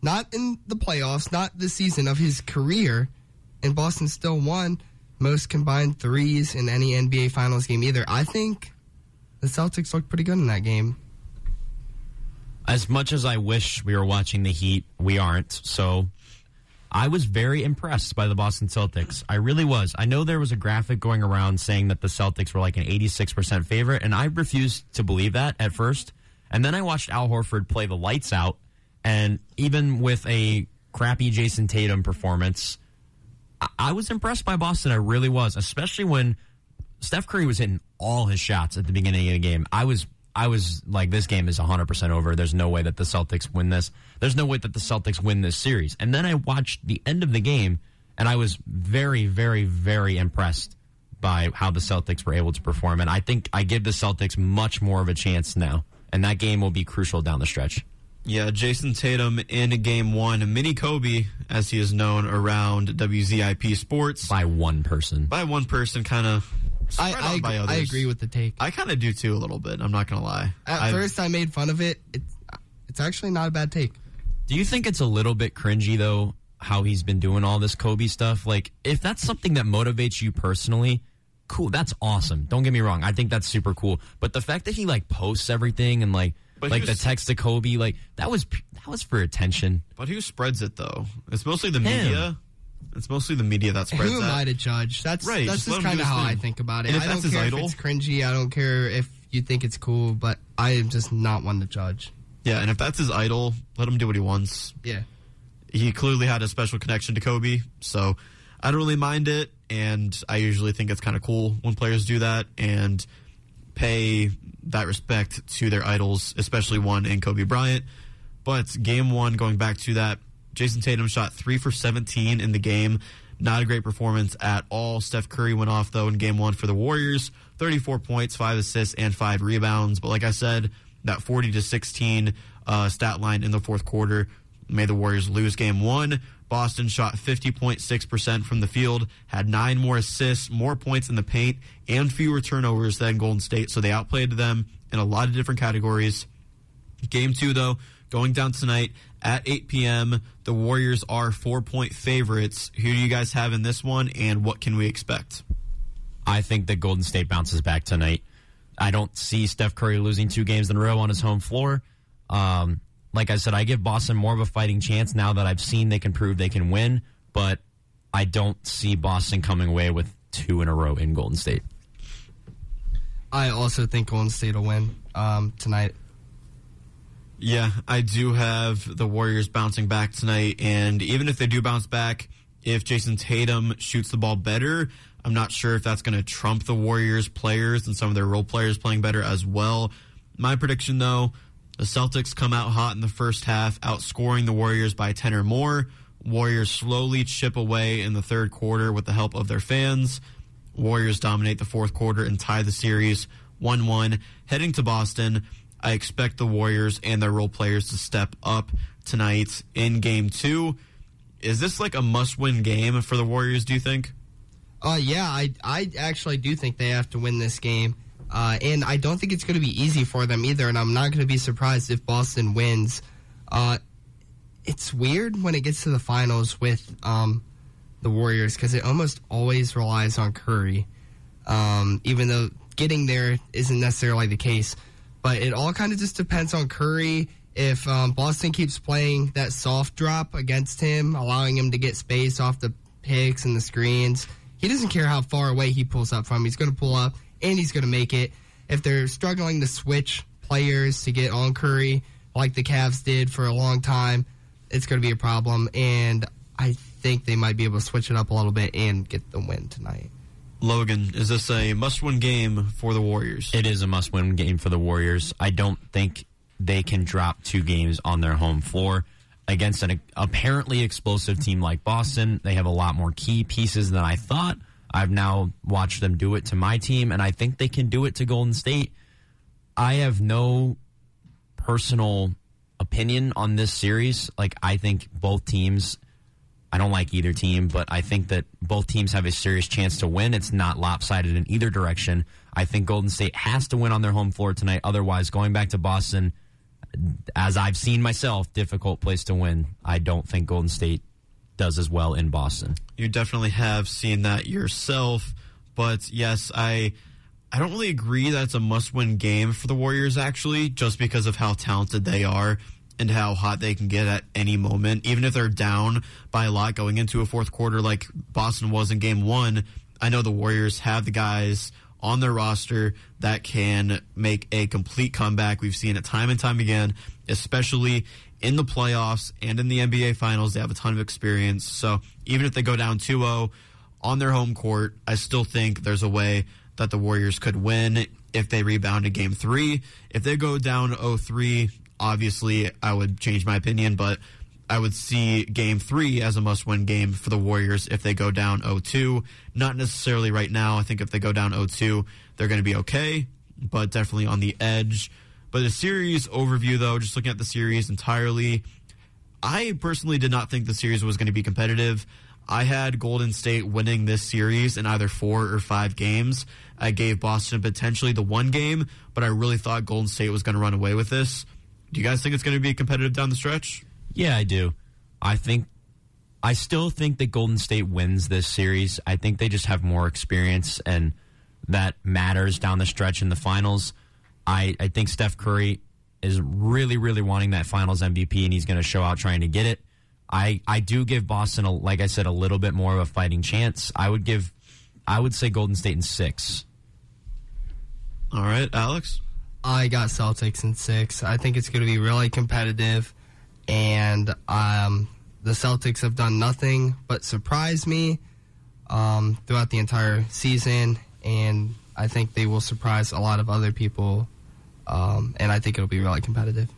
not in the playoffs, not this season of his career, and Boston still won most combined threes in any NBA Finals game either. I think the Celtics looked pretty good in that game. As much as I wish we were watching the Heat, we aren't. So I was very impressed by the Boston Celtics. I really was. I know there was a graphic going around saying that the Celtics were like an 86% favorite, and I refused to believe that at first. And then I watched Al Horford play the lights out, and even with a crappy Jayson Tatum performance, I, was impressed by Boston. I really was, especially when Steph Curry was hitting all his shots at the beginning of the game. I was I was like, this game is 100% over. There's no way that the Celtics win this. There's no way that the Celtics win this series. And then I watched the end of the game, and I was very, very, very impressed by how the Celtics were able to perform. And I think I give the Celtics much more of a chance now. And that game will be crucial down the stretch. Yeah, Jayson Tatum in game one, Mini Kobe, as he is known around WZIP Sports. By one person. By one person, kind of I, I, by agree- others. I agree with the take. I kind of do too a little bit. I'm not gonna lie. At I've- first, I made fun of it. It's it's actually not a bad take. Do you think it's a little bit cringy though how he's been doing all this Kobe stuff? Like if that's something that motivates you personally, cool, that's awesome. Don't get me wrong. I think that's super cool. But the fact that he like posts everything and like But like the text to Kobe, like that was that was for attention. But who spreads it though? It's mostly the Him. media. It's mostly the media that spreads Who am that. I to judge? That's Right, That's just just kind of his how I think about it. And if I don't his care idol- if it's cringy. I don't care if you think it's cool, but I am just not one to judge. Yeah, and if that's his idol, let him do what he wants. Yeah. He clearly had a special connection to Kobe, so I don't really mind it. And I usually think it's kind of cool when players do that and pay that respect to their idols, especially one in Kobe Bryant. But game one, going back to that, Jayson Tatum shot three for 17 in the game. Not a great performance at all. Steph Curry went off, though, in game one for the Warriors 34 points, five assists, and five rebounds. But like I said, that 40 to 16 uh, stat line in the fourth quarter made the Warriors lose game one. Boston shot 50.6% from the field, had nine more assists, more points in the paint, and fewer turnovers than Golden State. So they outplayed them in a lot of different categories. Game two, though, going down tonight at 8 p.m. The Warriors are four point favorites. Who do you guys have in this one, and what can we expect? I think that Golden State bounces back tonight. I don't see Steph Curry losing two games in a row on his home floor. Um, like I said, I give Boston more of a fighting chance now that I've seen they can prove they can win, but I don't see Boston coming away with two in a row in Golden State. I also think Golden State will win um, tonight. Yeah, I do have the Warriors bouncing back tonight, and even if they do bounce back, if Jayson Tatum shoots the ball better, I'm not sure if that's going to trump the Warriors players and some of their role players playing better as well. My prediction, though, the Celtics come out hot in the first half, outscoring the Warriors by 10 or more. Warriors slowly chip away in the third quarter with the help of their fans. Warriors dominate the fourth quarter and tie the series 1 1. Heading to Boston, I expect the Warriors and their role players to step up tonight in game two. Is this like a must win game for the Warriors, do you think? Uh, yeah, I, I actually do think they have to win this game. Uh, and I don't think it's going to be easy for them either. And I'm not going to be surprised if Boston wins. Uh, it's weird when it gets to the finals with um, the Warriors because it almost always relies on Curry, um, even though getting there isn't necessarily the case. But it all kind of just depends on Curry. If um, Boston keeps playing that soft drop against him, allowing him to get space off the picks and the screens, he doesn't care how far away he pulls up from. He's going to pull up and he's going to make it. If they're struggling to switch players to get on Curry, like the Cavs did for a long time, it's going to be a problem. And I think they might be able to switch it up a little bit and get the win tonight. Logan, is this a must win game for the Warriors? It is a must win game for the Warriors. I don't think they can drop two games on their home floor against an apparently explosive team like Boston. They have a lot more key pieces than I thought. I've now watched them do it to my team, and I think they can do it to Golden State. I have no personal opinion on this series. Like, I think both teams, I don't like either team, but I think that both teams have a serious chance to win. It's not lopsided in either direction. I think Golden State has to win on their home floor tonight. Otherwise, going back to Boston, as I've seen myself, difficult place to win. I don't think Golden State does as well in Boston. You definitely have seen that yourself, but yes, I I don't really agree that it's a must-win game for the Warriors actually, just because of how talented they are and how hot they can get at any moment. Even if they're down by a lot going into a fourth quarter like Boston was in game 1, I know the Warriors have the guys on their roster that can make a complete comeback. We've seen it time and time again, especially in the playoffs and in the NBA Finals. They have a ton of experience. So even if they go down 2 0 on their home court, I still think there's a way that the Warriors could win if they rebound in game three. If they go down 0 3, obviously I would change my opinion, but I would see game three as a must win game for the Warriors if they go down 0 2. Not necessarily right now. I think if they go down 0 2, they're going to be okay, but definitely on the edge. But the series overview, though, just looking at the series entirely, I personally did not think the series was going to be competitive. I had Golden State winning this series in either four or five games. I gave Boston potentially the one game, but I really thought Golden State was going to run away with this. Do you guys think it's going to be competitive down the stretch? Yeah, I do. I think I still think that Golden State wins this series. I think they just have more experience and that matters down the stretch in the finals. I, I think Steph Curry is really, really wanting that finals MVP and he's going to show out trying to get it. I, I do give Boston, a, like I said, a little bit more of a fighting chance. I would give, I would say Golden State in six. All right, Alex? I got Celtics in six. I think it's going to be really competitive and um, the Celtics have done nothing but surprise me um, throughout the entire season, and I think they will surprise a lot of other people, um, and I think it'll be really competitive.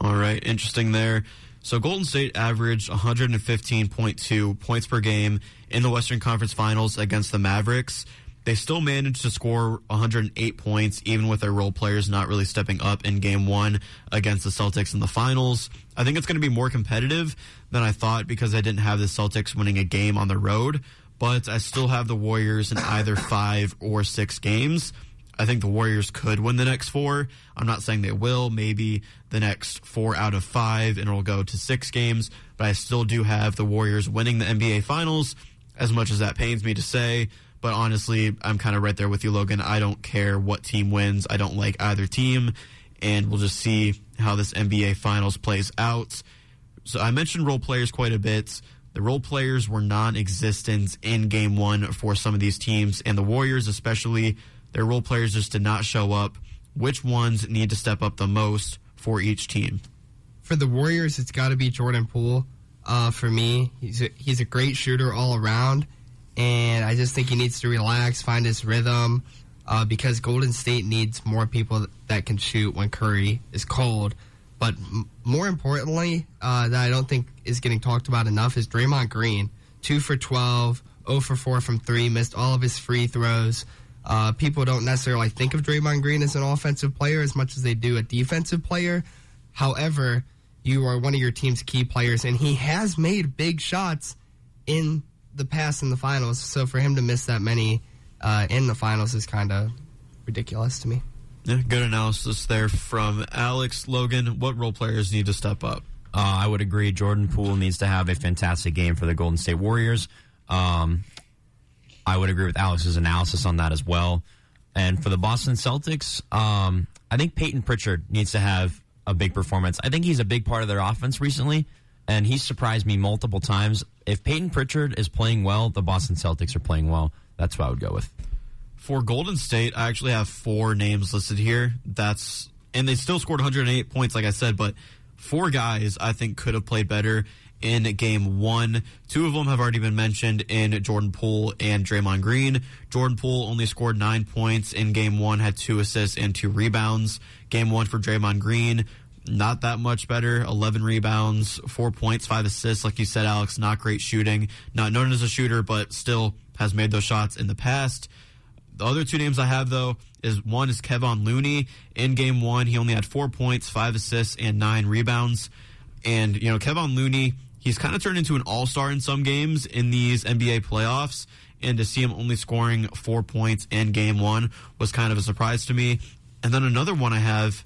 All right, interesting there. So Golden State averaged 115.2 points per game in the Western Conference Finals against the Mavericks. They still managed to score 108 points, even with their role players not really stepping up in game one against the Celtics in the finals. I think it's going to be more competitive than I thought because I didn't have the Celtics winning a game on the road, but I still have the Warriors in either five or six games. I think the Warriors could win the next four. I'm not saying they will. Maybe the next four out of five, and it'll go to six games. But I still do have the Warriors winning the NBA Finals, as much as that pains me to say. But honestly, I'm kind of right there with you, Logan. I don't care what team wins. I don't like either team. And we'll just see how this NBA Finals plays out. So I mentioned role players quite a bit. The role players were non existent in game one for some of these teams, and the Warriors, especially, their role players just did not show up. Which ones need to step up the most for each team? For the Warriors, it's got to be Jordan Poole. Uh, for me, he's a, he's a great shooter all around, and I just think he needs to relax, find his rhythm, uh, because Golden State needs more people that can shoot when Curry is cold. But more importantly, uh, that I don't think is getting talked about enough is Draymond Green. Two for 12, 0 for 4 from three, missed all of his free throws. Uh, people don't necessarily think of Draymond Green as an offensive player as much as they do a defensive player. However, you are one of your team's key players, and he has made big shots in the past in the finals. So for him to miss that many uh, in the finals is kind of ridiculous to me. Yeah, good analysis there from Alex Logan. What role players need to step up? Uh, I would agree. Jordan Poole needs to have a fantastic game for the Golden State Warriors. Um, I would agree with Alex's analysis on that as well. And for the Boston Celtics, um, I think Payton Pritchard needs to have a big performance. I think he's a big part of their offense recently, and he's surprised me multiple times. If Payton Pritchard is playing well, the Boston Celtics are playing well. That's what I would go with. For Golden State, I actually have four names listed here. That's and they still scored 108 points, like I said, but four guys I think could have played better in game one. Two of them have already been mentioned in Jordan Poole and Draymond Green. Jordan Poole only scored nine points in game one, had two assists and two rebounds. Game one for Draymond Green, not that much better. 11 rebounds, four points, five assists. Like you said, Alex, not great shooting. Not known as a shooter, but still has made those shots in the past. The other two names I have, though, is one is Kevon Looney. In game one, he only had four points, five assists, and nine rebounds. And, you know, Kevon Looney, he's kind of turned into an all star in some games in these NBA playoffs. And to see him only scoring four points in game one was kind of a surprise to me. And then another one I have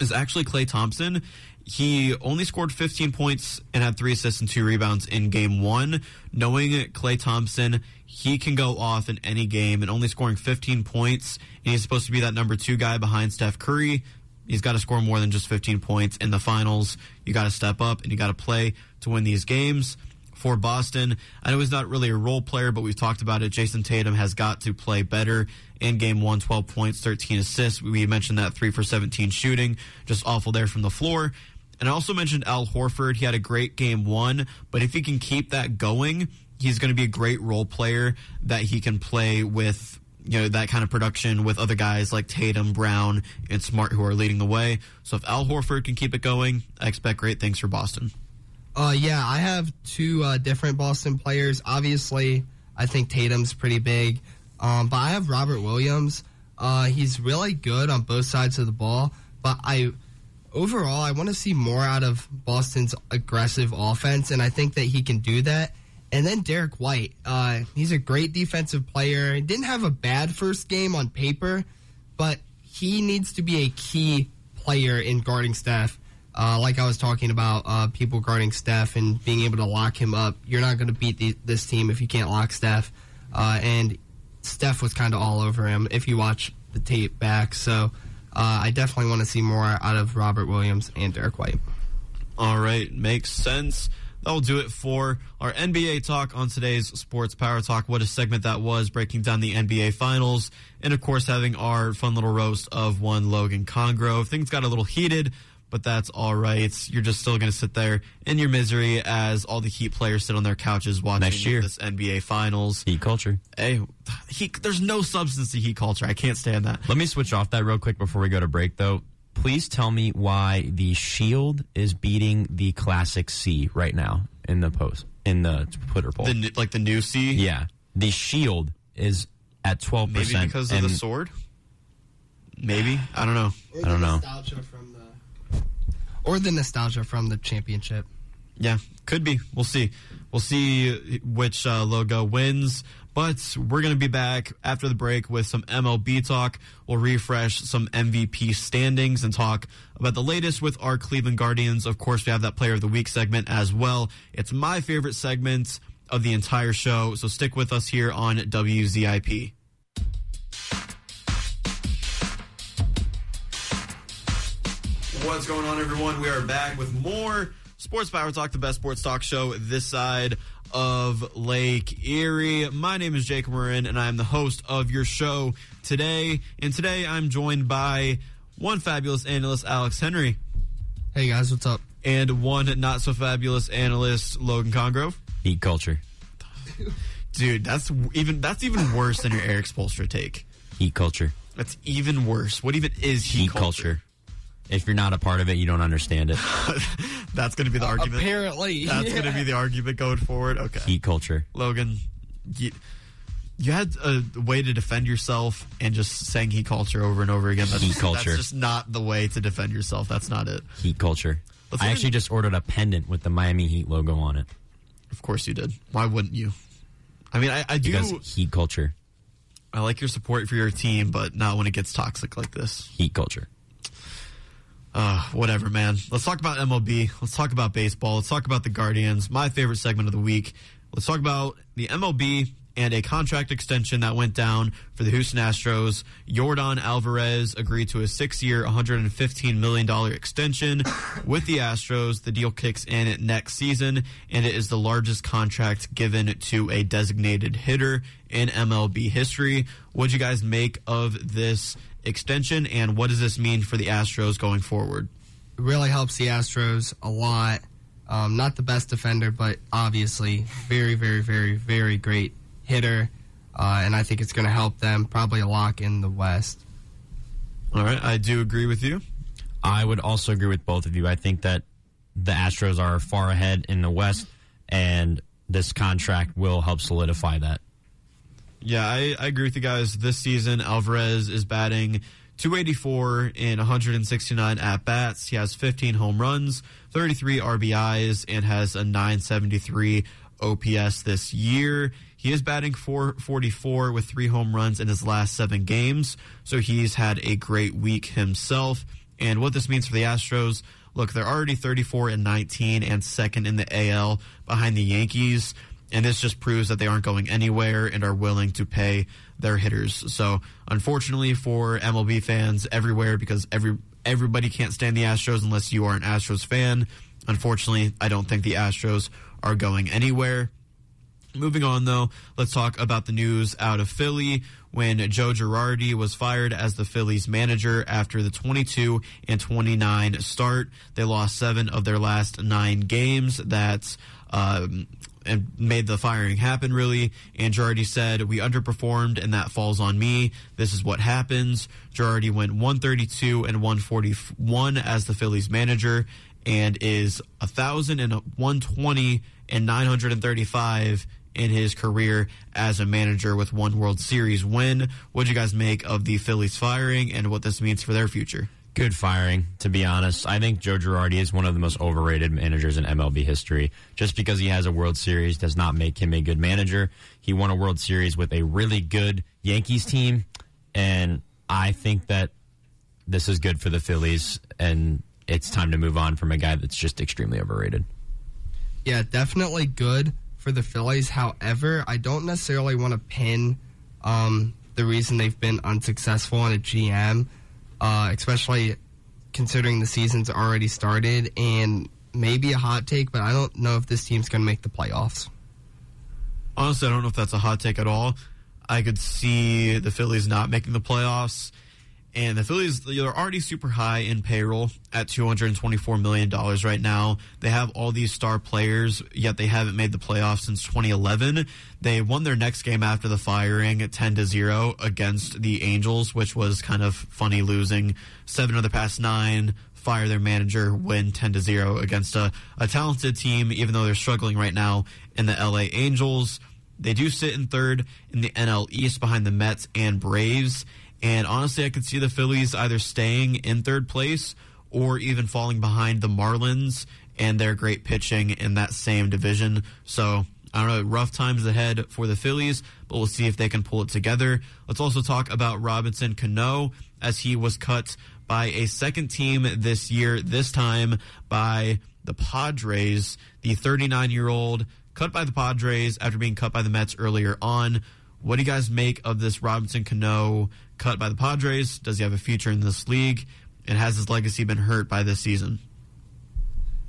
is actually Klay Thompson. He only scored 15 points and had three assists and two rebounds in game one. Knowing Klay Thompson, he can go off in any game and only scoring 15 points. And he's supposed to be that number two guy behind Steph Curry. He's got to score more than just 15 points in the finals. You got to step up and you got to play to win these games. For Boston, I know he's not really a role player, but we've talked about it. Jayson Tatum has got to play better in game one 12 points, 13 assists. We mentioned that 3 for 17 shooting. Just awful there from the floor. And I also mentioned Al Horford. He had a great game one, but if he can keep that going, he's going to be a great role player that he can play with you know that kind of production with other guys like Tatum, Brown, and Smart who are leading the way. So if Al Horford can keep it going, I expect great things for Boston. Uh, yeah, I have two uh, different Boston players. Obviously, I think Tatum's pretty big, um, but I have Robert Williams. Uh, he's really good on both sides of the ball, but I overall I want to see more out of Boston's aggressive offense, and I think that he can do that. And then Derrick White, uh, he's a great defensive player. He didn't have a bad first game on paper, but he needs to be a key player in guarding Steph. Uh, like I was talking about, uh, people guarding Steph and being able to lock him up. You're not going to beat the, this team if you can't lock Steph. Uh, and Steph was kind of all over him if you watch the tape back. So uh, I definitely want to see more out of Robert Williams and Derrick White. All right, makes sense. That'll do it for our NBA talk on today's Sports Power Talk. What a segment that was, breaking down the NBA Finals, and of course, having our fun little roast of one Logan Congrove. Things got a little heated, but that's all right. You're just still going to sit there in your misery as all the Heat players sit on their couches watching Next year. this NBA Finals. Heat culture. Hey, Heat, there's no substance to Heat culture. I can't stand that. Let me switch off that real quick before we go to break, though. Please tell me why the Shield is beating the Classic C right now in the post in the Twitter poll. The, like the new C? yeah, the Shield is at twelve Maybe percent because of the sword? Maybe. I don't know. I don't know. Nostalgia from the, or the nostalgia from the championship. Yeah, could be. We'll see. We'll see which uh, logo wins. But we're going to be back after the break with some MLB talk. We'll refresh some MVP standings and talk about the latest with our Cleveland Guardians. Of course, we have that Player of the Week segment as well. It's my favorite segment of the entire show. So stick with us here on WZIP. What's going on, everyone? We are back with more Sports Power Talk, the best sports talk show this side of Lake Erie. My name is Jake Marin, and I am the host of your show today. And today I'm joined by one fabulous analyst, Alex Henry. Hey guys, what's up? And one not so fabulous analyst, Logan Congrove. Heat culture. Dude, that's even that's even worse than your Erik Spoelstra take. Heat culture. That's even worse. What even is heat, Heat culture. If you're not a part of it, you don't understand it. *laughs* That's going to be the uh, argument. Apparently, That's going to be the argument going forward. Okay. Heat culture. Logan, you, you had a way to defend yourself and just saying heat culture over and over again. That's Heat just, culture. That's just not the way to defend yourself. That's not it. Heat culture. Let's I actually at- just ordered a pendant with the Miami Heat logo on it. Of course you did. Why wouldn't you? I mean, I, I do. Because heat culture. I like your support for your team, but not when it gets toxic like this. Heat culture. Uh, whatever, man. Let's talk about MLB. Let's talk about baseball. Let's talk about the Guardians. My favorite segment of the week. Let's talk about the MLB and a contract extension that went down for the Houston Astros. Yordan Alvarez agreed to a six-year, $115 million extension with the Astros. The deal kicks in next season, and it is the largest contract given to a designated hitter in MLB history. What'd you guys make of this extension, and what does this mean for the Astros going forward? It really helps the Astros a lot. Um, not the best defender, but obviously very, very, very, very great hitter. Uh, and I think it's going to help them probably a lock in the West. All right, I do agree with you. I would also agree with both of you. I think that the Astros are far ahead in the West, and this contract will help solidify that. Yeah, I, I agree with you guys. This season, Alvarez is batting 284 in 169 at bats. He has 15 home runs, 33 RBIs, and has a 973 OPS this year. He is batting 444 with three home runs in his last seven games, so he's had a great week himself. And what this means for the Astros, look, they're already 34 and 19 and second in the AL behind the Yankees. And this just proves that they aren't going anywhere and are willing to pay their hitters. So, unfortunately for MLB fans everywhere, because every everybody can't stand the Astros unless you are an Astros fan. Unfortunately, I don't think the Astros are going anywhere. Moving on, though, let's talk about the news out of Philly when Joe Girardi was fired as the Phillies manager after the 22 and 29 start. They lost seven of their last nine games. That's um, and made the firing happen really. And Girardi said, "We underperformed, and that falls on me. This is what happens." Girardi went 132 and 141 as the Phillies manager, and is a thousand and 120 and 935 in his career as a manager with one World Series win. What do you guys make of the Phillies firing and what this means for their future? Good firing, to be honest. I think Joe Girardi is one of the most overrated managers in MLB history. Just because he has a World Series does not make him a good manager. He won a World Series with a really good Yankees team, and I think that this is good for the Phillies, and it's time to move on from a guy that's just extremely overrated. Yeah, definitely good for the Phillies. However, I don't necessarily want to pin um, the reason they've been unsuccessful on a GM, uh, especially considering the season's already started. And maybe a hot take, but I don't know if this team's going to make the playoffs. Honestly, I don't know if that's a hot take at all. I could see the Phillies not making the playoffs. And the Phillies, they're already super high in payroll at $224 million right now. They have all these star players, yet they haven't made the playoffs since 2011. They won their next game after the firing at 10 to 0 against the Angels, which was kind of funny losing seven of the past nine, fire their manager, win 10 to 0 against a, a talented team, even though they're struggling right now in the LA Angels. They do sit in third in the NL East behind the Mets and Braves. And honestly, I could see the Phillies either staying in third place or even falling behind the Marlins and their great pitching in that same division. So I don't know, rough times ahead for the Phillies, but we'll see if they can pull it together. Let's also talk about Robinson Cano as he was cut by a second team this year, this time by the Padres. The 39 year old cut by the Padres after being cut by the Mets earlier on. What do you guys make of this Robinson Cano cut by the Padres? Does he have a future in this league? And has his legacy been hurt by this season?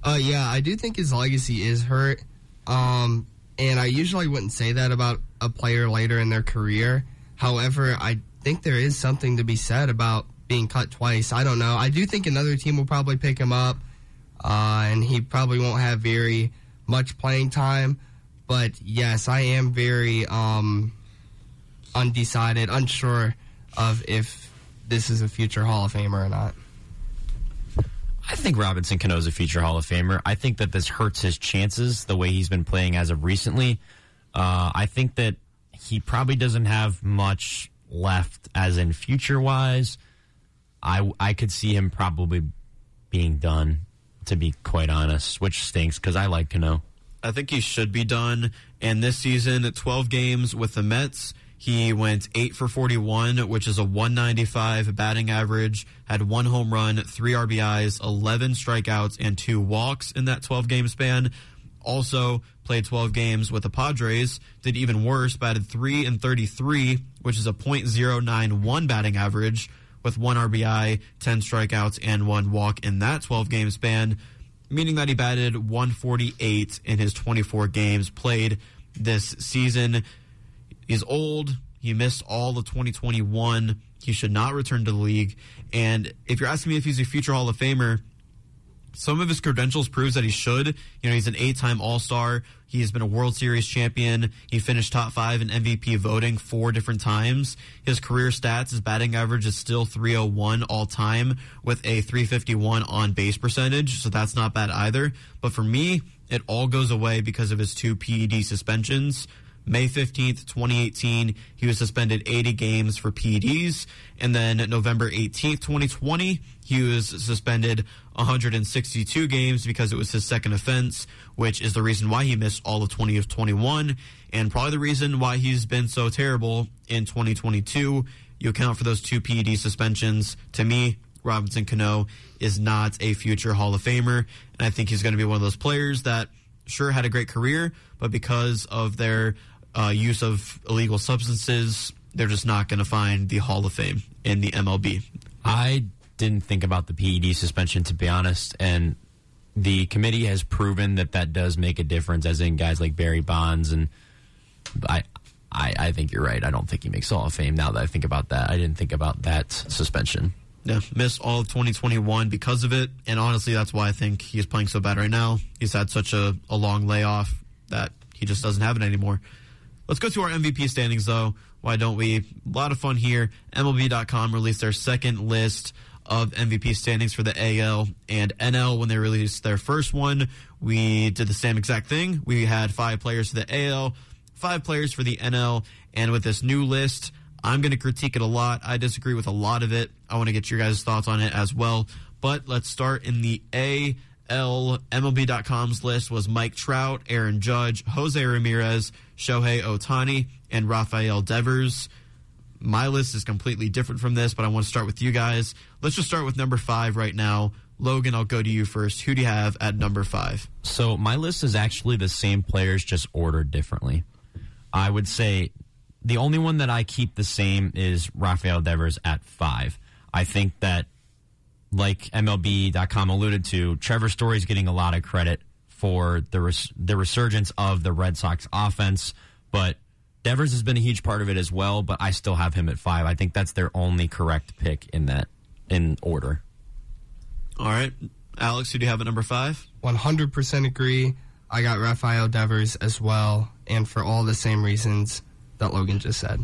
Uh, yeah, I do think his legacy is hurt. Um, and I usually wouldn't say that about a player later in their career. However, I think there is something to be said about being cut twice. I don't know. I do think another team will probably pick him up, uh, and he probably won't have very much playing time. But yes, I am very um, undecided, unsure of if this is a future Hall of Famer or not. I think Robinson Cano is a future Hall of Famer. I think that this hurts his chances the way he's been playing as of recently. Uh, I think that he probably doesn't have much left, as in future wise. I I could see him probably being done, to be quite honest, which stinks because I like Cano. I think he should be done. And this season, 12 games with the Mets, he went 8 for 41, which is a 195 batting average, had one home run, three RBIs, 11 strikeouts, and two walks in that 12 game span. Also played 12 games with the Padres, did even worse, batted 3 and 33, which is a .091 batting average with one RBI, 10 strikeouts, and one walk in that 12 game span meaning that he batted 148 in his 24 games played this season. He's old. He missed all of 2021. He should not return to the league. And if you're asking me if he's a future Hall of Famer, some of his credentials proves that he should. You know, he's an eight-time All-Star. He's been a World Series champion. He finished top five in MVP voting four different times. His career stats, his batting average is still 301 all time with a 351 on base percentage. So that's not bad either. But for me, it all goes away because of his two PED suspensions. May 15th, 2018, he was suspended 80 games for PEDs. And then November 18th, 2020, he was suspended 162 games because it was his second offense, which is the reason why he missed all of 20 of 21, and probably the reason why he's been so terrible in 2022. You account for those two PED suspensions. To me, Robinson Cano is not a future Hall of Famer, and I think he's going to be one of those players that sure had a great career, but because of their uh, use of illegal substances, they're just not going to find the Hall of Fame in the MLB. I didn't think about the PED suspension to be honest, and the committee has proven that that does make a difference, as in guys like Barry Bonds and I. I, I think you're right. I don't think he makes Hall of Fame. Now that I think about that, I didn't think about that suspension. Yeah, missed all of 2021 because of it. And honestly, that's why I think he's playing so bad right now. He's had such a, a long layoff that he just doesn't have it anymore. Let's go to our MVP standings, though. Why don't we? A lot of fun here. MLB.com released their second list of MVP standings for the AL and NL when they released their first one. We did the same exact thing. We had five players for the AL, five players for the NL, and with this new list, I'm going to critique it a lot. I disagree with a lot of it. I want to get your guys' thoughts on it as well. But let's start in the AL. MLB.com's list was Mike Trout, Aaron Judge, Jose Ramirez, Shohei Ohtani, and Rafael Devers. My list is completely different from this, but I want to start with you guys. Let's just start with number five right now. Logan, I'll go to you first. Who do you have at number five? So my list is actually the same players, just ordered differently. I would say the only one that I keep the same is Rafael Devers at five. I think that, like MLB.com alluded to, Trevor Story's getting a lot of credit for the res- the resurgence of the Red Sox offense, but Devers has been a huge part of it as well, but I still have him at five. I think that's their only correct pick in that in order. All right, Alex, who do you have at number five? 100% agree. I got Rafael Devers as well, and for all the same reasons that Logan just said.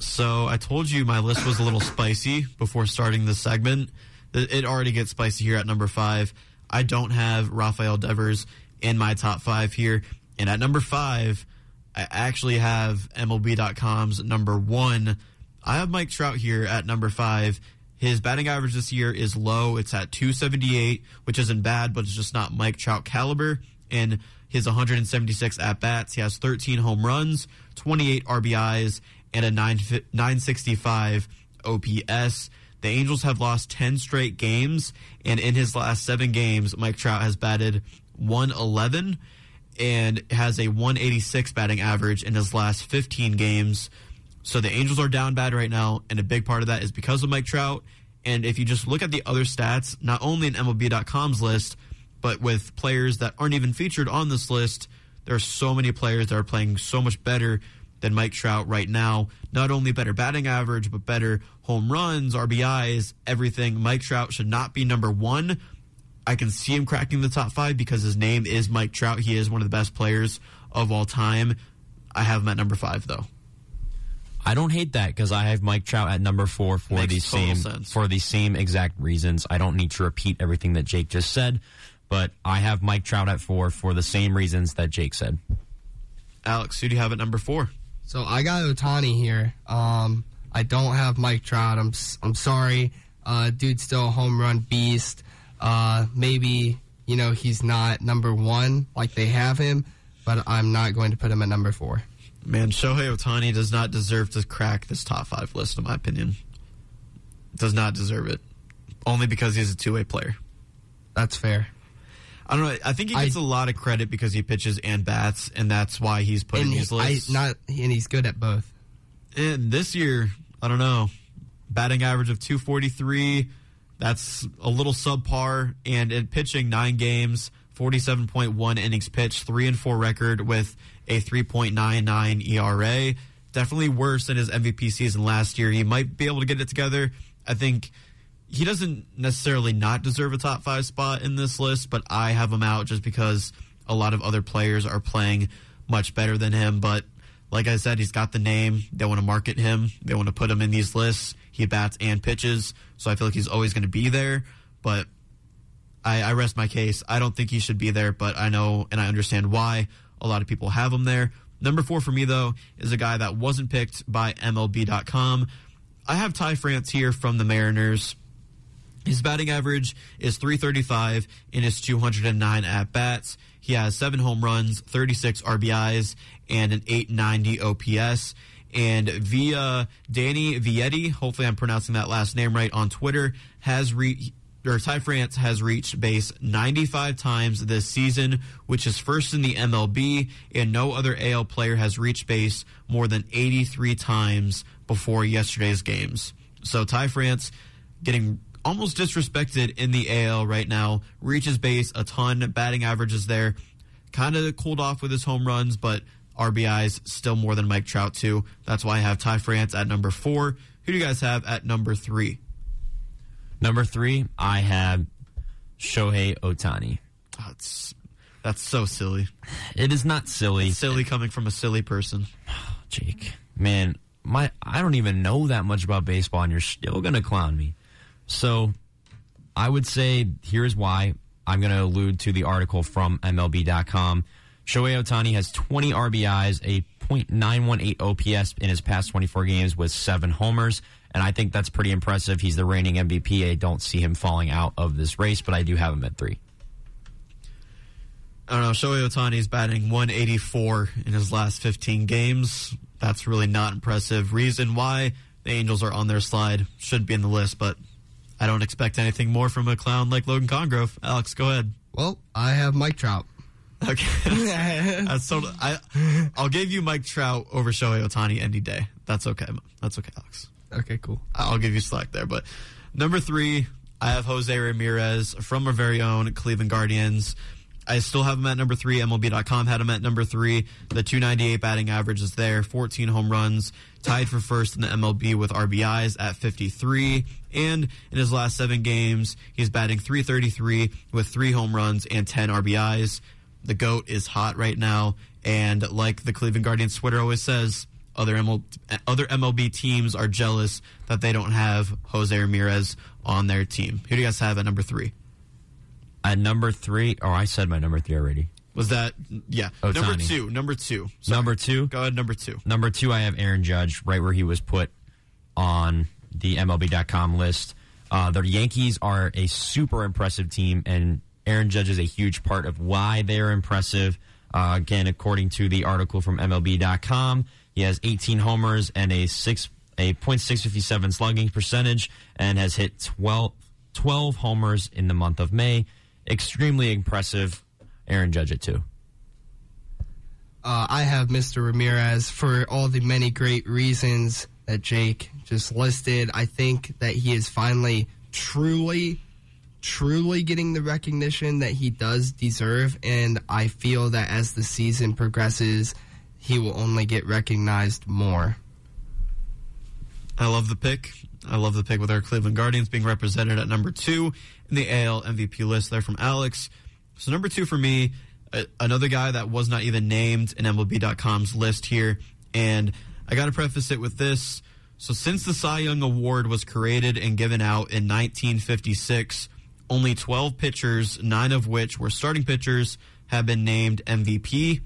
So I told you my list was a little spicy before starting this segment. It already gets spicy here at number five. I don't have Rafael Devers in my top five here. And at number five, I actually have MLB.com's number one. I have Mike Trout here at number five. His batting average this year is low. It's at 278, which isn't bad, but it's just not Mike Trout caliber. And his 176 at bats, he has 13 home runs, 28 RBIs, and a 9, 965 OPS. The Angels have lost 10 straight games, and in his last seven games, Mike Trout has batted 111 and has a 186 batting average in his last 15 games. So the Angels are down bad right now, and a big part of that is because of Mike Trout. And if you just look at the other stats, not only in MLB.com's list, but with players that aren't even featured on this list, there are so many players that are playing so much better than Mike Trout right now. Not only better batting average, but better home runs, RBIs, everything. Mike Trout should not be number one. I can see him cracking the top five because his name is Mike Trout. He is one of the best players of all time. I have him at number five, though. I don't hate that because I have Mike Trout at number four for Makes the same sense. for the same exact reasons. I don't need to repeat everything that Jake just said, but I have Mike Trout at four for the same reasons that Jake said. Alex, who do you have at number four? So I got Ohtani here. Um, I don't have Mike Trout. I'm I'm sorry. Uh, dude's still a home run beast. Uh, maybe you know he's not number one like they have him, but I'm not going to put him at number four. Man, Shohei Ohtani does not deserve to crack this top five list, in my opinion. Does not deserve it. Only because he's a two way player. That's fair. I don't know. I think he gets a lot of credit because he pitches and bats, and that's why he's put in these he- I, not and he's good at both. And this year, I don't know. Batting average of 243. That's a little subpar. And in pitching nine games, 47.1 innings pitched, three and four record with a 3.99 ERA. Definitely worse than his MVP season last year. He might be able to get it together. I think he doesn't necessarily not deserve a top five spot in this list, but I have him out just because a lot of other players are playing much better than him. But like I said, he's got the name. They want to market him. They want to put him in these lists. He bats and pitches, so I feel like he's always going to be there. But I, I rest my case. I don't think he should be there, but I know and I understand why a lot of people have him there. Number four for me, though, is a guy that wasn't picked by MLB.com. I have Ty France here from the Mariners. His batting average is 335 in his 209 at bats. He has seven home runs, 36 RBIs, and an 890 OPS. And via Danny Vietti, hopefully I'm pronouncing that last name right on Twitter, has re- or Ty France has reached base 95 times this season, which is first in the MLB, and no other AL player has reached base more than 83 times before yesterday's games. So Ty France getting almost disrespected in the AL right now, reaches base a ton, batting averages there, kind of cooled off with his home runs, but RBIs still more than Mike Trout too. That's why I have Ty France at number four. Who do you guys have at number three? Number three, I have Shohei Ohtani. That's that's so silly. It is not silly. silly coming from a silly person. *sighs* Jake, man, my I don't even know that much about baseball, and you're still gonna clown me. So, I would say here's why. I'm gonna allude to the article from MLB.com. Shohei Ohtani has 20 RBIs, a .918 OPS in his past 24 games with seven homers, and I think that's pretty impressive. He's the reigning MVP. I don't see him falling out of this race, but I do have him at three. I don't know. Shohei is batting 184 in his last 15 games. That's really not impressive. Reason why the Angels are on their slide should be in the list, but I don't expect anything more from a clown like Logan Congrove. Alex, go ahead. Well, I have Mike Trout. Okay, *laughs* that's so. I I'll give you Mike Trout over Shohei Ohtani any day. That's okay. That's okay, Alex. Okay, cool. I'll give you slack there. But number three, I have Jose Ramirez from our very own Cleveland Guardians. I still have him at number three. MLB.com had him at number three. The 298 batting average is there. 14 home runs, tied for first in the MLB with RBIs at 53. And in his last seven games, he's batting 333 with three home runs and 10 RBIs. The GOAT is hot right now. And like the Cleveland Guardians Twitter always says, other ML, other MLB teams are jealous that they don't have Jose Ramirez on their team. Who do you guys have at number three? At number three, oh, I said my number three already. Was that yeah? Ohtani. Number two. Number two. Sorry. Number two. Go ahead. Number two. Number two, I have Aaron Judge right where he was put on the MLB.com list. Uh, the Yankees are a super impressive team, and Aaron Judge is a huge part of why they're impressive. Uh, again, according to the article from MLB.com, he has 18 homers and a six a .657 slugging percentage, and has hit 12, 12 homers in the month of May. Extremely impressive. Aaron Judge at two. Uh, I have Mr. Ramirez for all the many great reasons that Jake just listed. I think that he is finally truly, truly getting the recognition that he does deserve. And I feel that as the season progresses, he will only get recognized more. I love the pick. I love the pick with our Cleveland Guardians being represented at number two in the AL MVP list there from Alex. So number two for me, uh, another guy that was not even named in MLB.com's list here. And I got to preface it with this. So since the Cy Young Award was created and given out in 1956, only 12 pitchers, nine of which were starting pitchers, have been named MVP.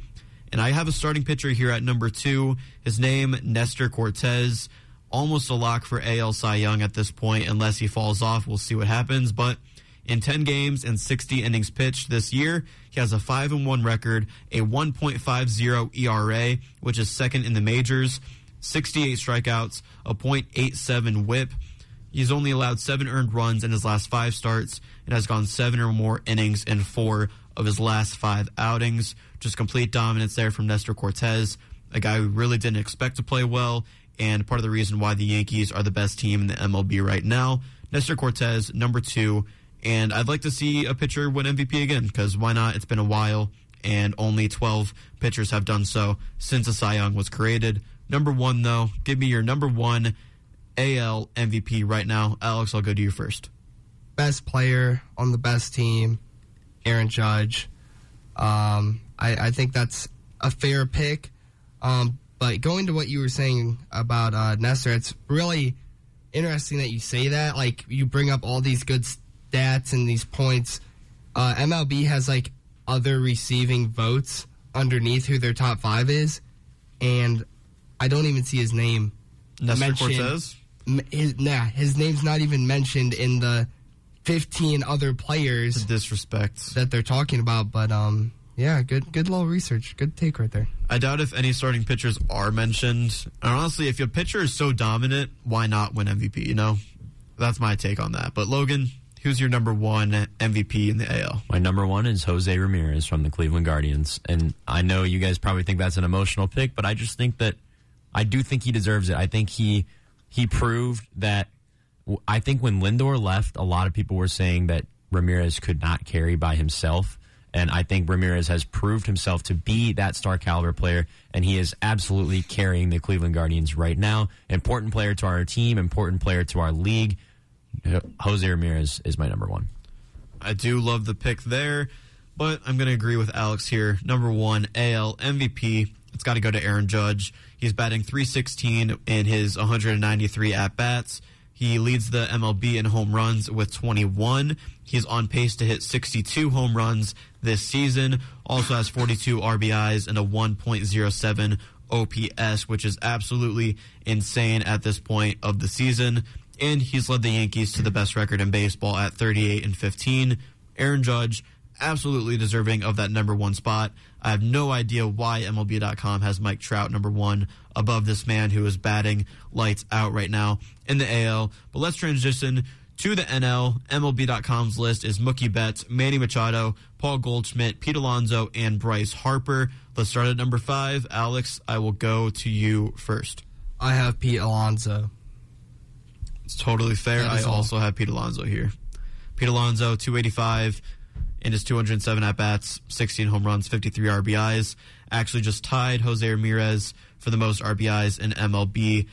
And I have a starting pitcher here at number two. His name, Nestor Cortes. Almost a lock for AL Cy Young at this point, unless he falls off. We'll see what happens. But in 10 games and 60 innings pitched this year, he has a 5 and 1 record, a 1.50 ERA, which is second in the majors, 68 strikeouts, a .87 whip. He's only allowed 7 earned runs in his last 5 starts and has gone 7 or more innings in 4 of his last 5 outings. Just complete dominance there from Nestor Cortes, a guy who really didn't expect to play well and part of the reason why the Yankees are the best team in the MLB right now. Nestor Cortes, number 2, and I'd like to see a pitcher win MVP again because why not? It's been a while, and only 12 pitchers have done so since the Cy Young was created. Number one, though, give me your number one AL MVP right now. Alex, I'll go to you first. Best player on the best team, Aaron Judge. Um, I, I, think that's a fair pick. Um, but going to what you were saying about uh, Nestor, it's really interesting that you say that. Like, you bring up all these good stats and these points. Uh, MLB has like other receiving votes underneath who their top five is, and I don't even see his name. Nestor mentioned. Cortes. His, nah, his name's not even mentioned in the fifteen other players. The disrespect that they're talking about, but um, yeah, good good little research, good take right there. I doubt if any starting pitchers are mentioned. And honestly, if your pitcher is so dominant, why not win MVP? You know, that's my take on that. But Logan, Who's your number one MVP in the AL? My number one is Jose Ramirez from the Cleveland Guardians. And I know you guys probably think that's an emotional pick, but I just think that I do think he deserves it. I think he he proved that. I think when Lindor left, a lot of people were saying that Ramirez could not carry by himself. And I think Ramirez has proved himself to be that star caliber player, and he is absolutely carrying the Cleveland Guardians right now. Important player to our team, important player to our league. Jose Ramirez is my number one. I do love the pick there, but I'm going to agree with Alex here. Number one, AL MVP. It's got to go to Aaron Judge. He's batting 316 in his 193 at bats. He leads the MLB in home runs with 21. He's on pace to hit 62 home runs this season. Also has 42 RBIs and a 1.07 OPS, which is absolutely insane at this point of the season and he's led the Yankees to the best record in baseball at 38 and 15. Aaron Judge, absolutely deserving of that number one spot. I have no idea why MLB.com has Mike Trout number one above this man who is batting lights out right now in the AL. But let's transition to the NL. MLB.com's list is Mookie Betts, Manny Machado, Paul Goldschmidt, Pete Alonso, and Bryce Harper. Let's start at number five. Alex, I will go to you first. I have Pete Alonso. It's totally fair. I all. also have Pete Alonso here. Pete Alonso, 285 in his 207 at bats, 16 home runs, 53 RBIs. Actually, just tied Jose Ramirez for the most RBIs in MLB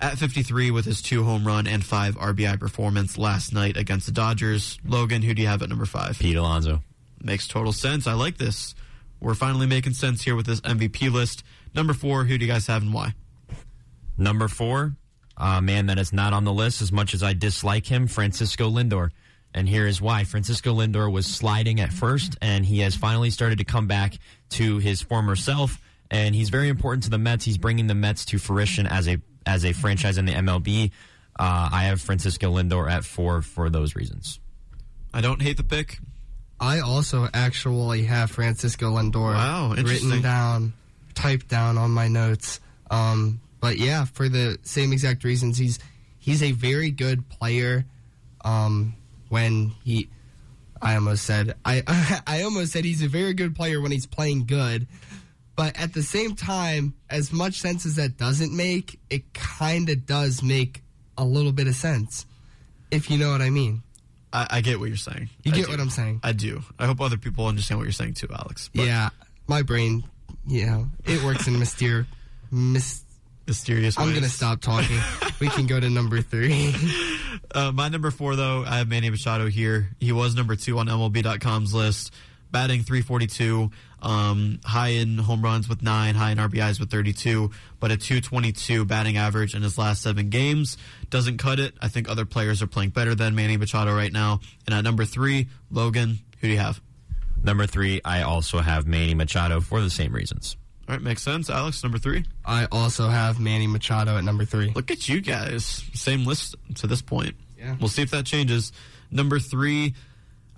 at 53 with his two home run and five RBI performance last night against the Dodgers. Logan, who do you have at number five? Pete Alonso. Makes total sense. I like this. We're finally making sense here with this MVP list. Number four, who do you guys have and why? Number four, a man that is not on the list as much as I dislike him, Francisco Lindor. And here is why. Francisco Lindor was sliding at first, and he has finally started to come back to his former self. And he's very important to the Mets. He's bringing the Mets to fruition as a as a franchise in the MLB. Uh, I have Francisco Lindor at four for those reasons. I don't hate the pick. I also actually have Francisco Lindor wow, written down, typed down on my notes. Um, but yeah, for the same exact reasons, he's he's a very good player. Um, when he, I almost said I *laughs* I almost said he's a very good player when he's playing good. But at the same time, as much sense as that doesn't make, it kind of does make a little bit of sense, if you know what I mean. I, I get what you're saying. You I get do. what I'm saying. I do. I hope other people understand what you're saying too, Alex. But yeah, my brain, you know, it works in *laughs* myster- mis- mysterious I'm ways. going to stop talking. we can go to number three. *laughs* Uh, my number four, though, I have Manny Machado here. He was number two on MLB.com's list, batting 342, um, high in home runs with nine, high in RBIs with 32, but a 222 batting average in his last seven games. Doesn't cut it. I think other players are playing better than Manny Machado right now. And at number three, Logan, who do you have? Number three, I also have Manny Machado for the same reasons. All right, makes sense. Alex, number three. I also have Manny Machado at number three. Look at you guys. Same list to this point. Yeah. We'll see if that changes. Number three,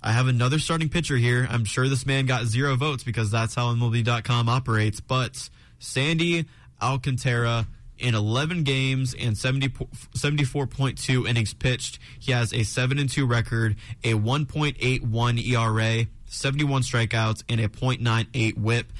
I have another starting pitcher here. I'm sure this man got zero votes because that's how MLB.com operates. But Sandy Alcantara, in 11 games and 70, 74.2 innings pitched, he has a 7 and 2 record, a 1.81 ERA, 71 strikeouts, and a .98 WHIP.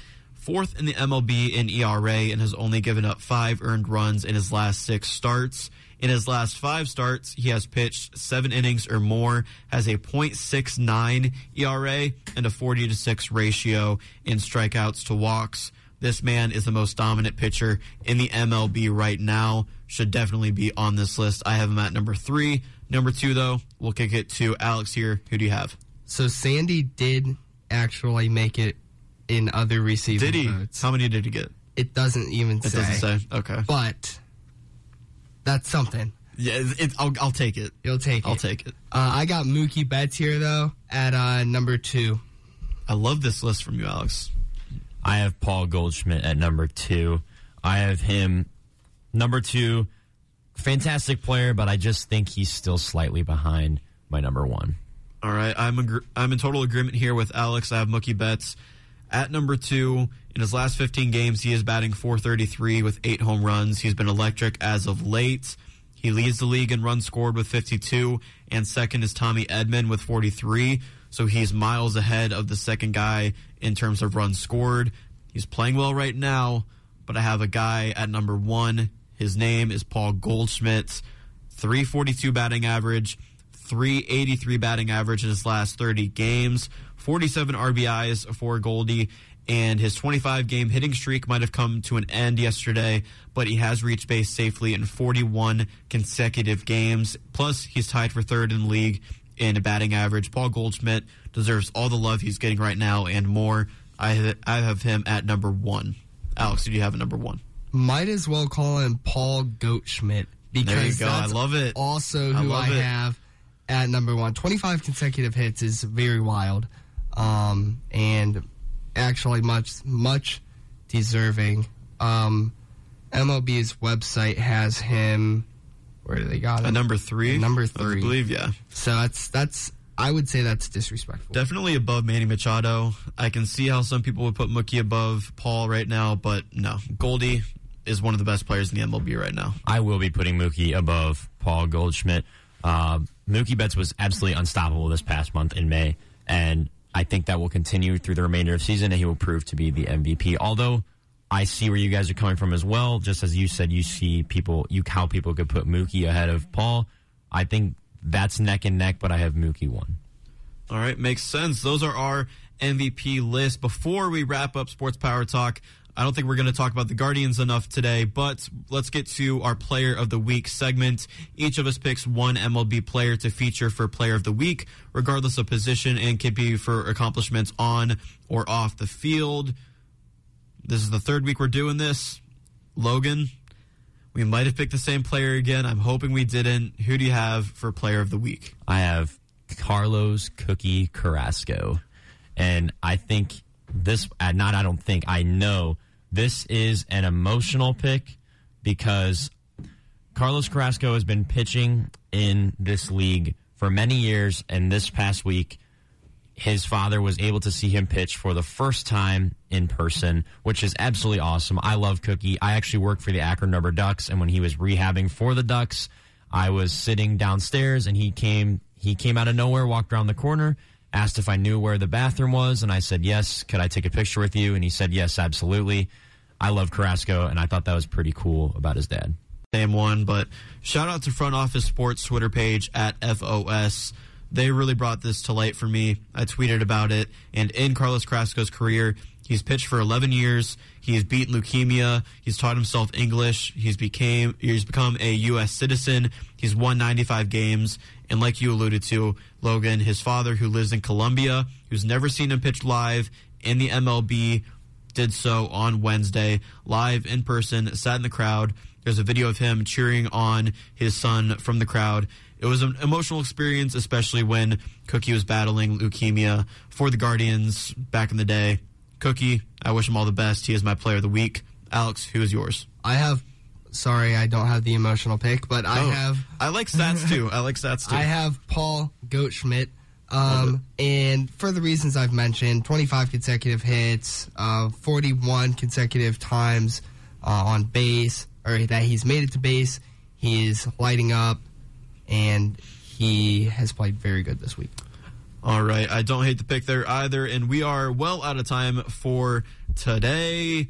Fourth in the MLB in ERA and has only given up five earned runs in his last six starts. In his last five starts, he has pitched seven innings or more, has a .69 ERA and a 40 to 6 ratio in strikeouts to walks. This man is the most dominant pitcher in the MLB right now. Should definitely be on this list. I have him at number three. Number two, though, we'll kick it to Alex here. Who do you have? So Sandy did actually make it in other receiving Did he? votes. How many did he get? It doesn't even It say. doesn't say. Okay. But that's something. Yeah, it, it- I'll, I'll take it. You'll take it. I'll it. take it. Uh, I got Mookie Betts here though at uh, number two. I love this list from you, Alex. I have Paul Goldschmidt at number two. I have him number two. Fantastic player, but I just think he's still slightly behind my number one. All right, I'm agr- I'm in total agreement here with Alex. I have Mookie Betts at number two. In his last 15 games, he is batting 433 with eight home runs. He's been electric as of late. He leads the league in runs scored with 52, and second is Tommy Edman with 43. So he's miles ahead of the second guy in terms of runs scored. He's playing well right now, but I have a guy at number one. His name is Paul Goldschmidt. 342 batting average, 383 batting average in his last 30 games, 47 RBIs for Goldie, and his 25 game hitting streak might have come to an end yesterday, but he has reached base safely in 41 consecutive games. Plus, he's tied for third in the league in a batting average. Paul Goldschmidt deserves all the love he's getting right now and more. I I have him at number one. Alex, do you have a number one? Might as well call him Paul Goatschmidt because go. I love it. Also, who I, it. have at number one. Twenty-five consecutive hits is very wild, um, and actually much much deserving. Um, MLB's website has him. Where do they got him? At number three? At number I believe, yeah. So that's that's. I would say that's disrespectful. Definitely above Manny Machado. I can see how some people would put Mookie above Paul right now, but no. Goldie is one of the best players in the MLB right now. I will be putting Mookie above Paul Goldschmidt. Uh, Mookie Betts was absolutely unstoppable this past month in May, and I think that will continue through the remainder of season, and he will prove to be the MVP. Although I see where you guys are coming from as well. Just as you said, you see people, you how people could put Mookie ahead of Paul. I think that's neck and neck, but I have Mookie one. All right, makes sense. Those are our MVP list. Before we wrap up Sports Power Talk, I don't think we're going to talk about the Guardians enough today, but let's get to our Player of the Week segment. Each of us picks one MLB player to feature for Player of the Week, regardless of position, and could be for accomplishments on or off the field. This is the third week we're doing this. Logan, we might have picked the same player again. I'm hoping we didn't. Who do you have for Player of the Week? I have Carlos Cookie Carrasco. And I think this, uh, not I don't think, I know this is an emotional pick because Carlos Carrasco has been pitching in this league for many years. And this past week, his father was able to see him pitch for the first time in person, which is absolutely awesome. I love Cookie. I actually work for the Akron Rubber Ducks, and when he was rehabbing for the Ducks, I was sitting downstairs, and he came. He came out of nowhere, walked around the corner, asked if I knew where the bathroom was, and I said yes. Could I take a picture with you? And he said yes, absolutely. I love Carrasco, and I thought that was pretty cool about his dad. Same one, but shout out to Front Office Sports Twitter page at FOS they really brought this to light for me. I tweeted about it, and in Carlos Carrasco's career, he's pitched for 11 years. He's beaten leukemia. He's taught himself English. He's became he's become a U.S. citizen. He's won 95 games, and like you alluded to, Logan, his father, who lives in Colombia, who's never seen him pitch live in the MLB, did so on Wednesday, live in person, sat in the crowd. There's a video of him cheering on his son from the crowd it was an emotional experience, especially when Cookie was battling leukemia for the Guardians back in the day. Cookie, I wish him all the best. He is my player of the week. Alex, who is yours? I have. Sorry, I don't have the emotional pick, but I Oh, have. I like stats too. I like stats too. *laughs* I have Paul Goatschmidt. Um, and for the reasons I've mentioned, 25 consecutive hits, uh, 41 consecutive times uh, on base, or that he's made it to base. He's lighting up, and he has played very good this week. All right. I don't hate the pick there either. And we are well out of time for today.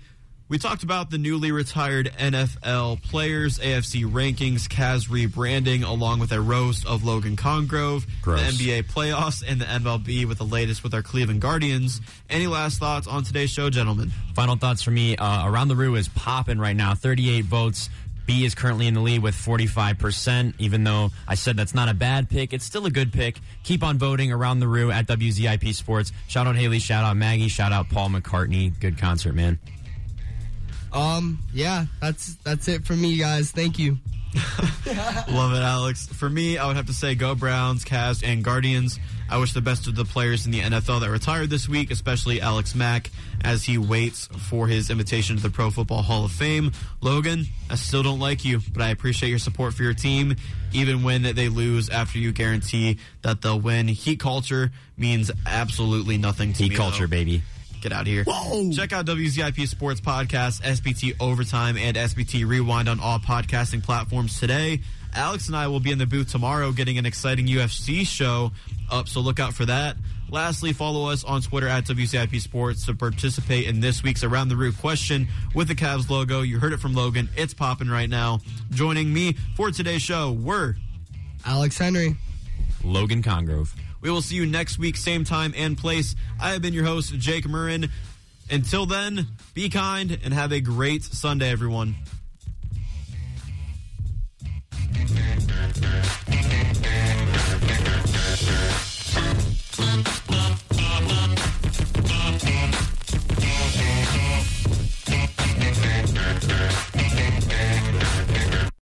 We talked about the newly retired NFL players, AFC rankings, Cavs rebranding, along with a roast of Logan Congrove, Gross. the NBA playoffs, and the MLB with the latest with our Cleveland Guardians. Any last thoughts on today's show, gentlemen? Final thoughts for me. Uh, Around the Roo is popping right now. 38 votes. B is currently in the lead with 45%. Even though I said that's not a bad pick, it's still a good pick. Keep on voting Around the Roo at WZIP Sports. Shout out Haley. Shout out Maggie. Shout out Paul McCartney. Good concert, man. Um, yeah, that's that's it for me, guys. Thank you. *laughs* Love it, Alex. For me, I would have to say go Browns, Cavs, and Guardians. I wish the best of the players in the NFL that retired this week, especially Alex Mack, as he waits for his invitation to the Pro Football Hall of Fame. Logan, I still don't like you, but I appreciate your support for your team, even when they lose after you guarantee that they'll win. Heat culture means absolutely nothing to Heat me. culture, though. baby. Get out of here. Check out WZIP Sports Podcast, SPT Overtime, and SPT Rewind on all podcasting platforms today. Alex and I will be in the booth tomorrow getting an exciting UFC show up, so look out for that. Lastly, follow us on Twitter at WZIP Sports to participate in this week's Around the Roo question with the Cavs logo. You heard it from Logan. It's popping right now. Joining me for today's show were Alex Henry. Logan Congrove. We will see you next week, same time and place. I have been your host, Jake Murrin. Until then, be kind and have a great Sunday, everyone.